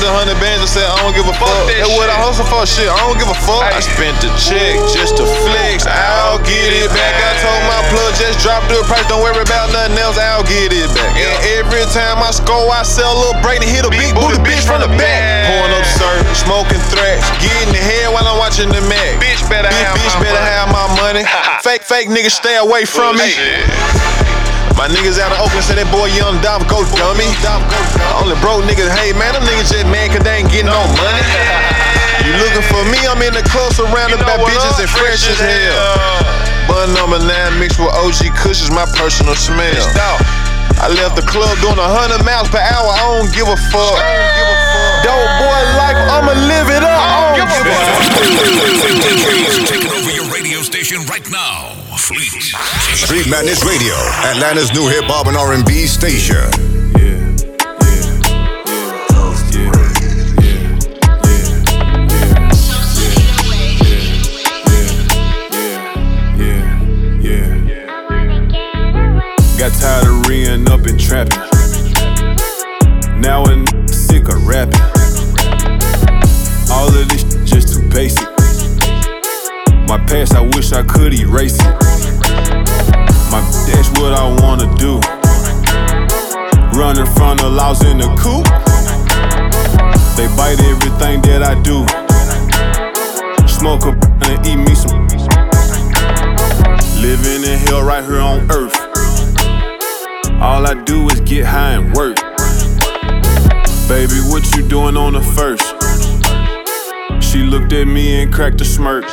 Speaker 7: spent a hundred bands and said I don't give a fuck. That's what I hustle for, shit. I don't give a fuck. I spent the check just to flex. I'll get it back. I told my plug just drop the price. Don't worry about nothing else. I'll get it back. And every time I score, I sell a little break and hit a big booty bitch from the back. Pouring up surf, smoking thrash, getting the head while I'm watching the Mac. Bitch better have bitch
Speaker 29: my
Speaker 7: better
Speaker 29: money.
Speaker 7: have my money. fake fake niggas stay away from me. My niggas out of Oakland say that boy Young Dolph go dummy. Only broke niggas, hey man, them niggas just mad cause they ain't getting no money. You looking for me, I'm in the club surrounded by bitches and fresh as hell. Bun number nine mixed with OG Kush is my personal smell. I left the club doing a hundred miles per hour, I don't give a fuck. Dope boy life, I'ma live it up. I don't give a oh, fuck.
Speaker 2: Taking over your radio station right now. Fleet.
Speaker 1: Street Madness Radio, Atlanta's new hip hop and R&B station.
Speaker 4: Got tired of reeing up and trapping. Now I'm sick of rapping. All of this just too basic. My past, I wish I could erase it. My that's what I wanna do. Running from the laws in the coop. They bite everything that I do. Smoke a and eat me some. Living in hell right here on earth. All I do is get high and work. Baby, what you doing on the first? She looked at me and cracked a smirk.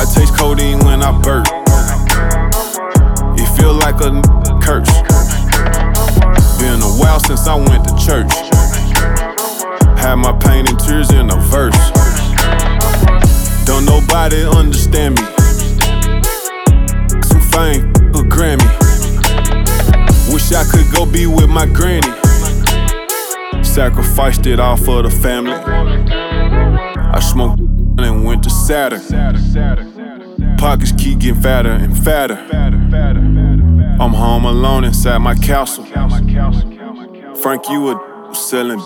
Speaker 4: I taste codeine when I burp. It feel like a n- curse. Been a while since I went to church. Had my pain and tears in a verse. Don't nobody understand me. Some fame, a Grammy. Wish I could go be with my granny. Sacrificed it all for the family. I smoked and went to Saturn. Pockets keep getting fatter and fatter. I'm home alone inside my castle. Frank, you a selling.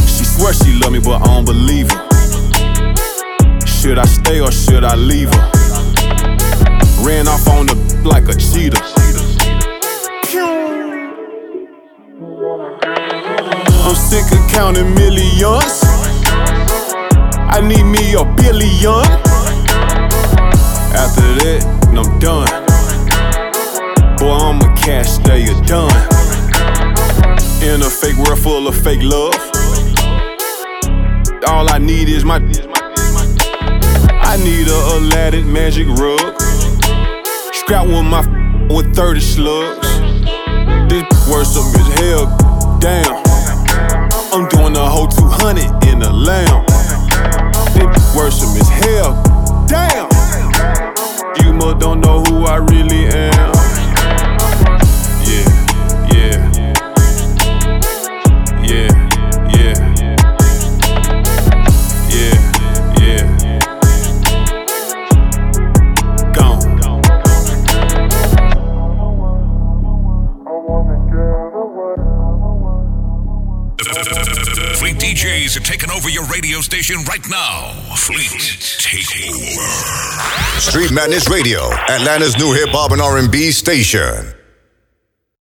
Speaker 4: She swears she love me, but I don't believe her. Should I stay or should I leave her? Ran off on the like a cheetah. I'm sick of counting millions. I need me a billion. After that, I'm done. Boy, I'm a cash stayer done. In a fake world full of fake love. All I need is my. I need a Aladdin magic rug. Scrap with my with 30 slugs. This worrisome as hell. Damn. I'm doing a whole 200 in a lamb. Worrisome as hell. Damn. You must don't know who I really am.
Speaker 2: Taking over your radio station right now. Fleet.
Speaker 1: Street Madness Radio, Atlanta's new hip hop and R&B station.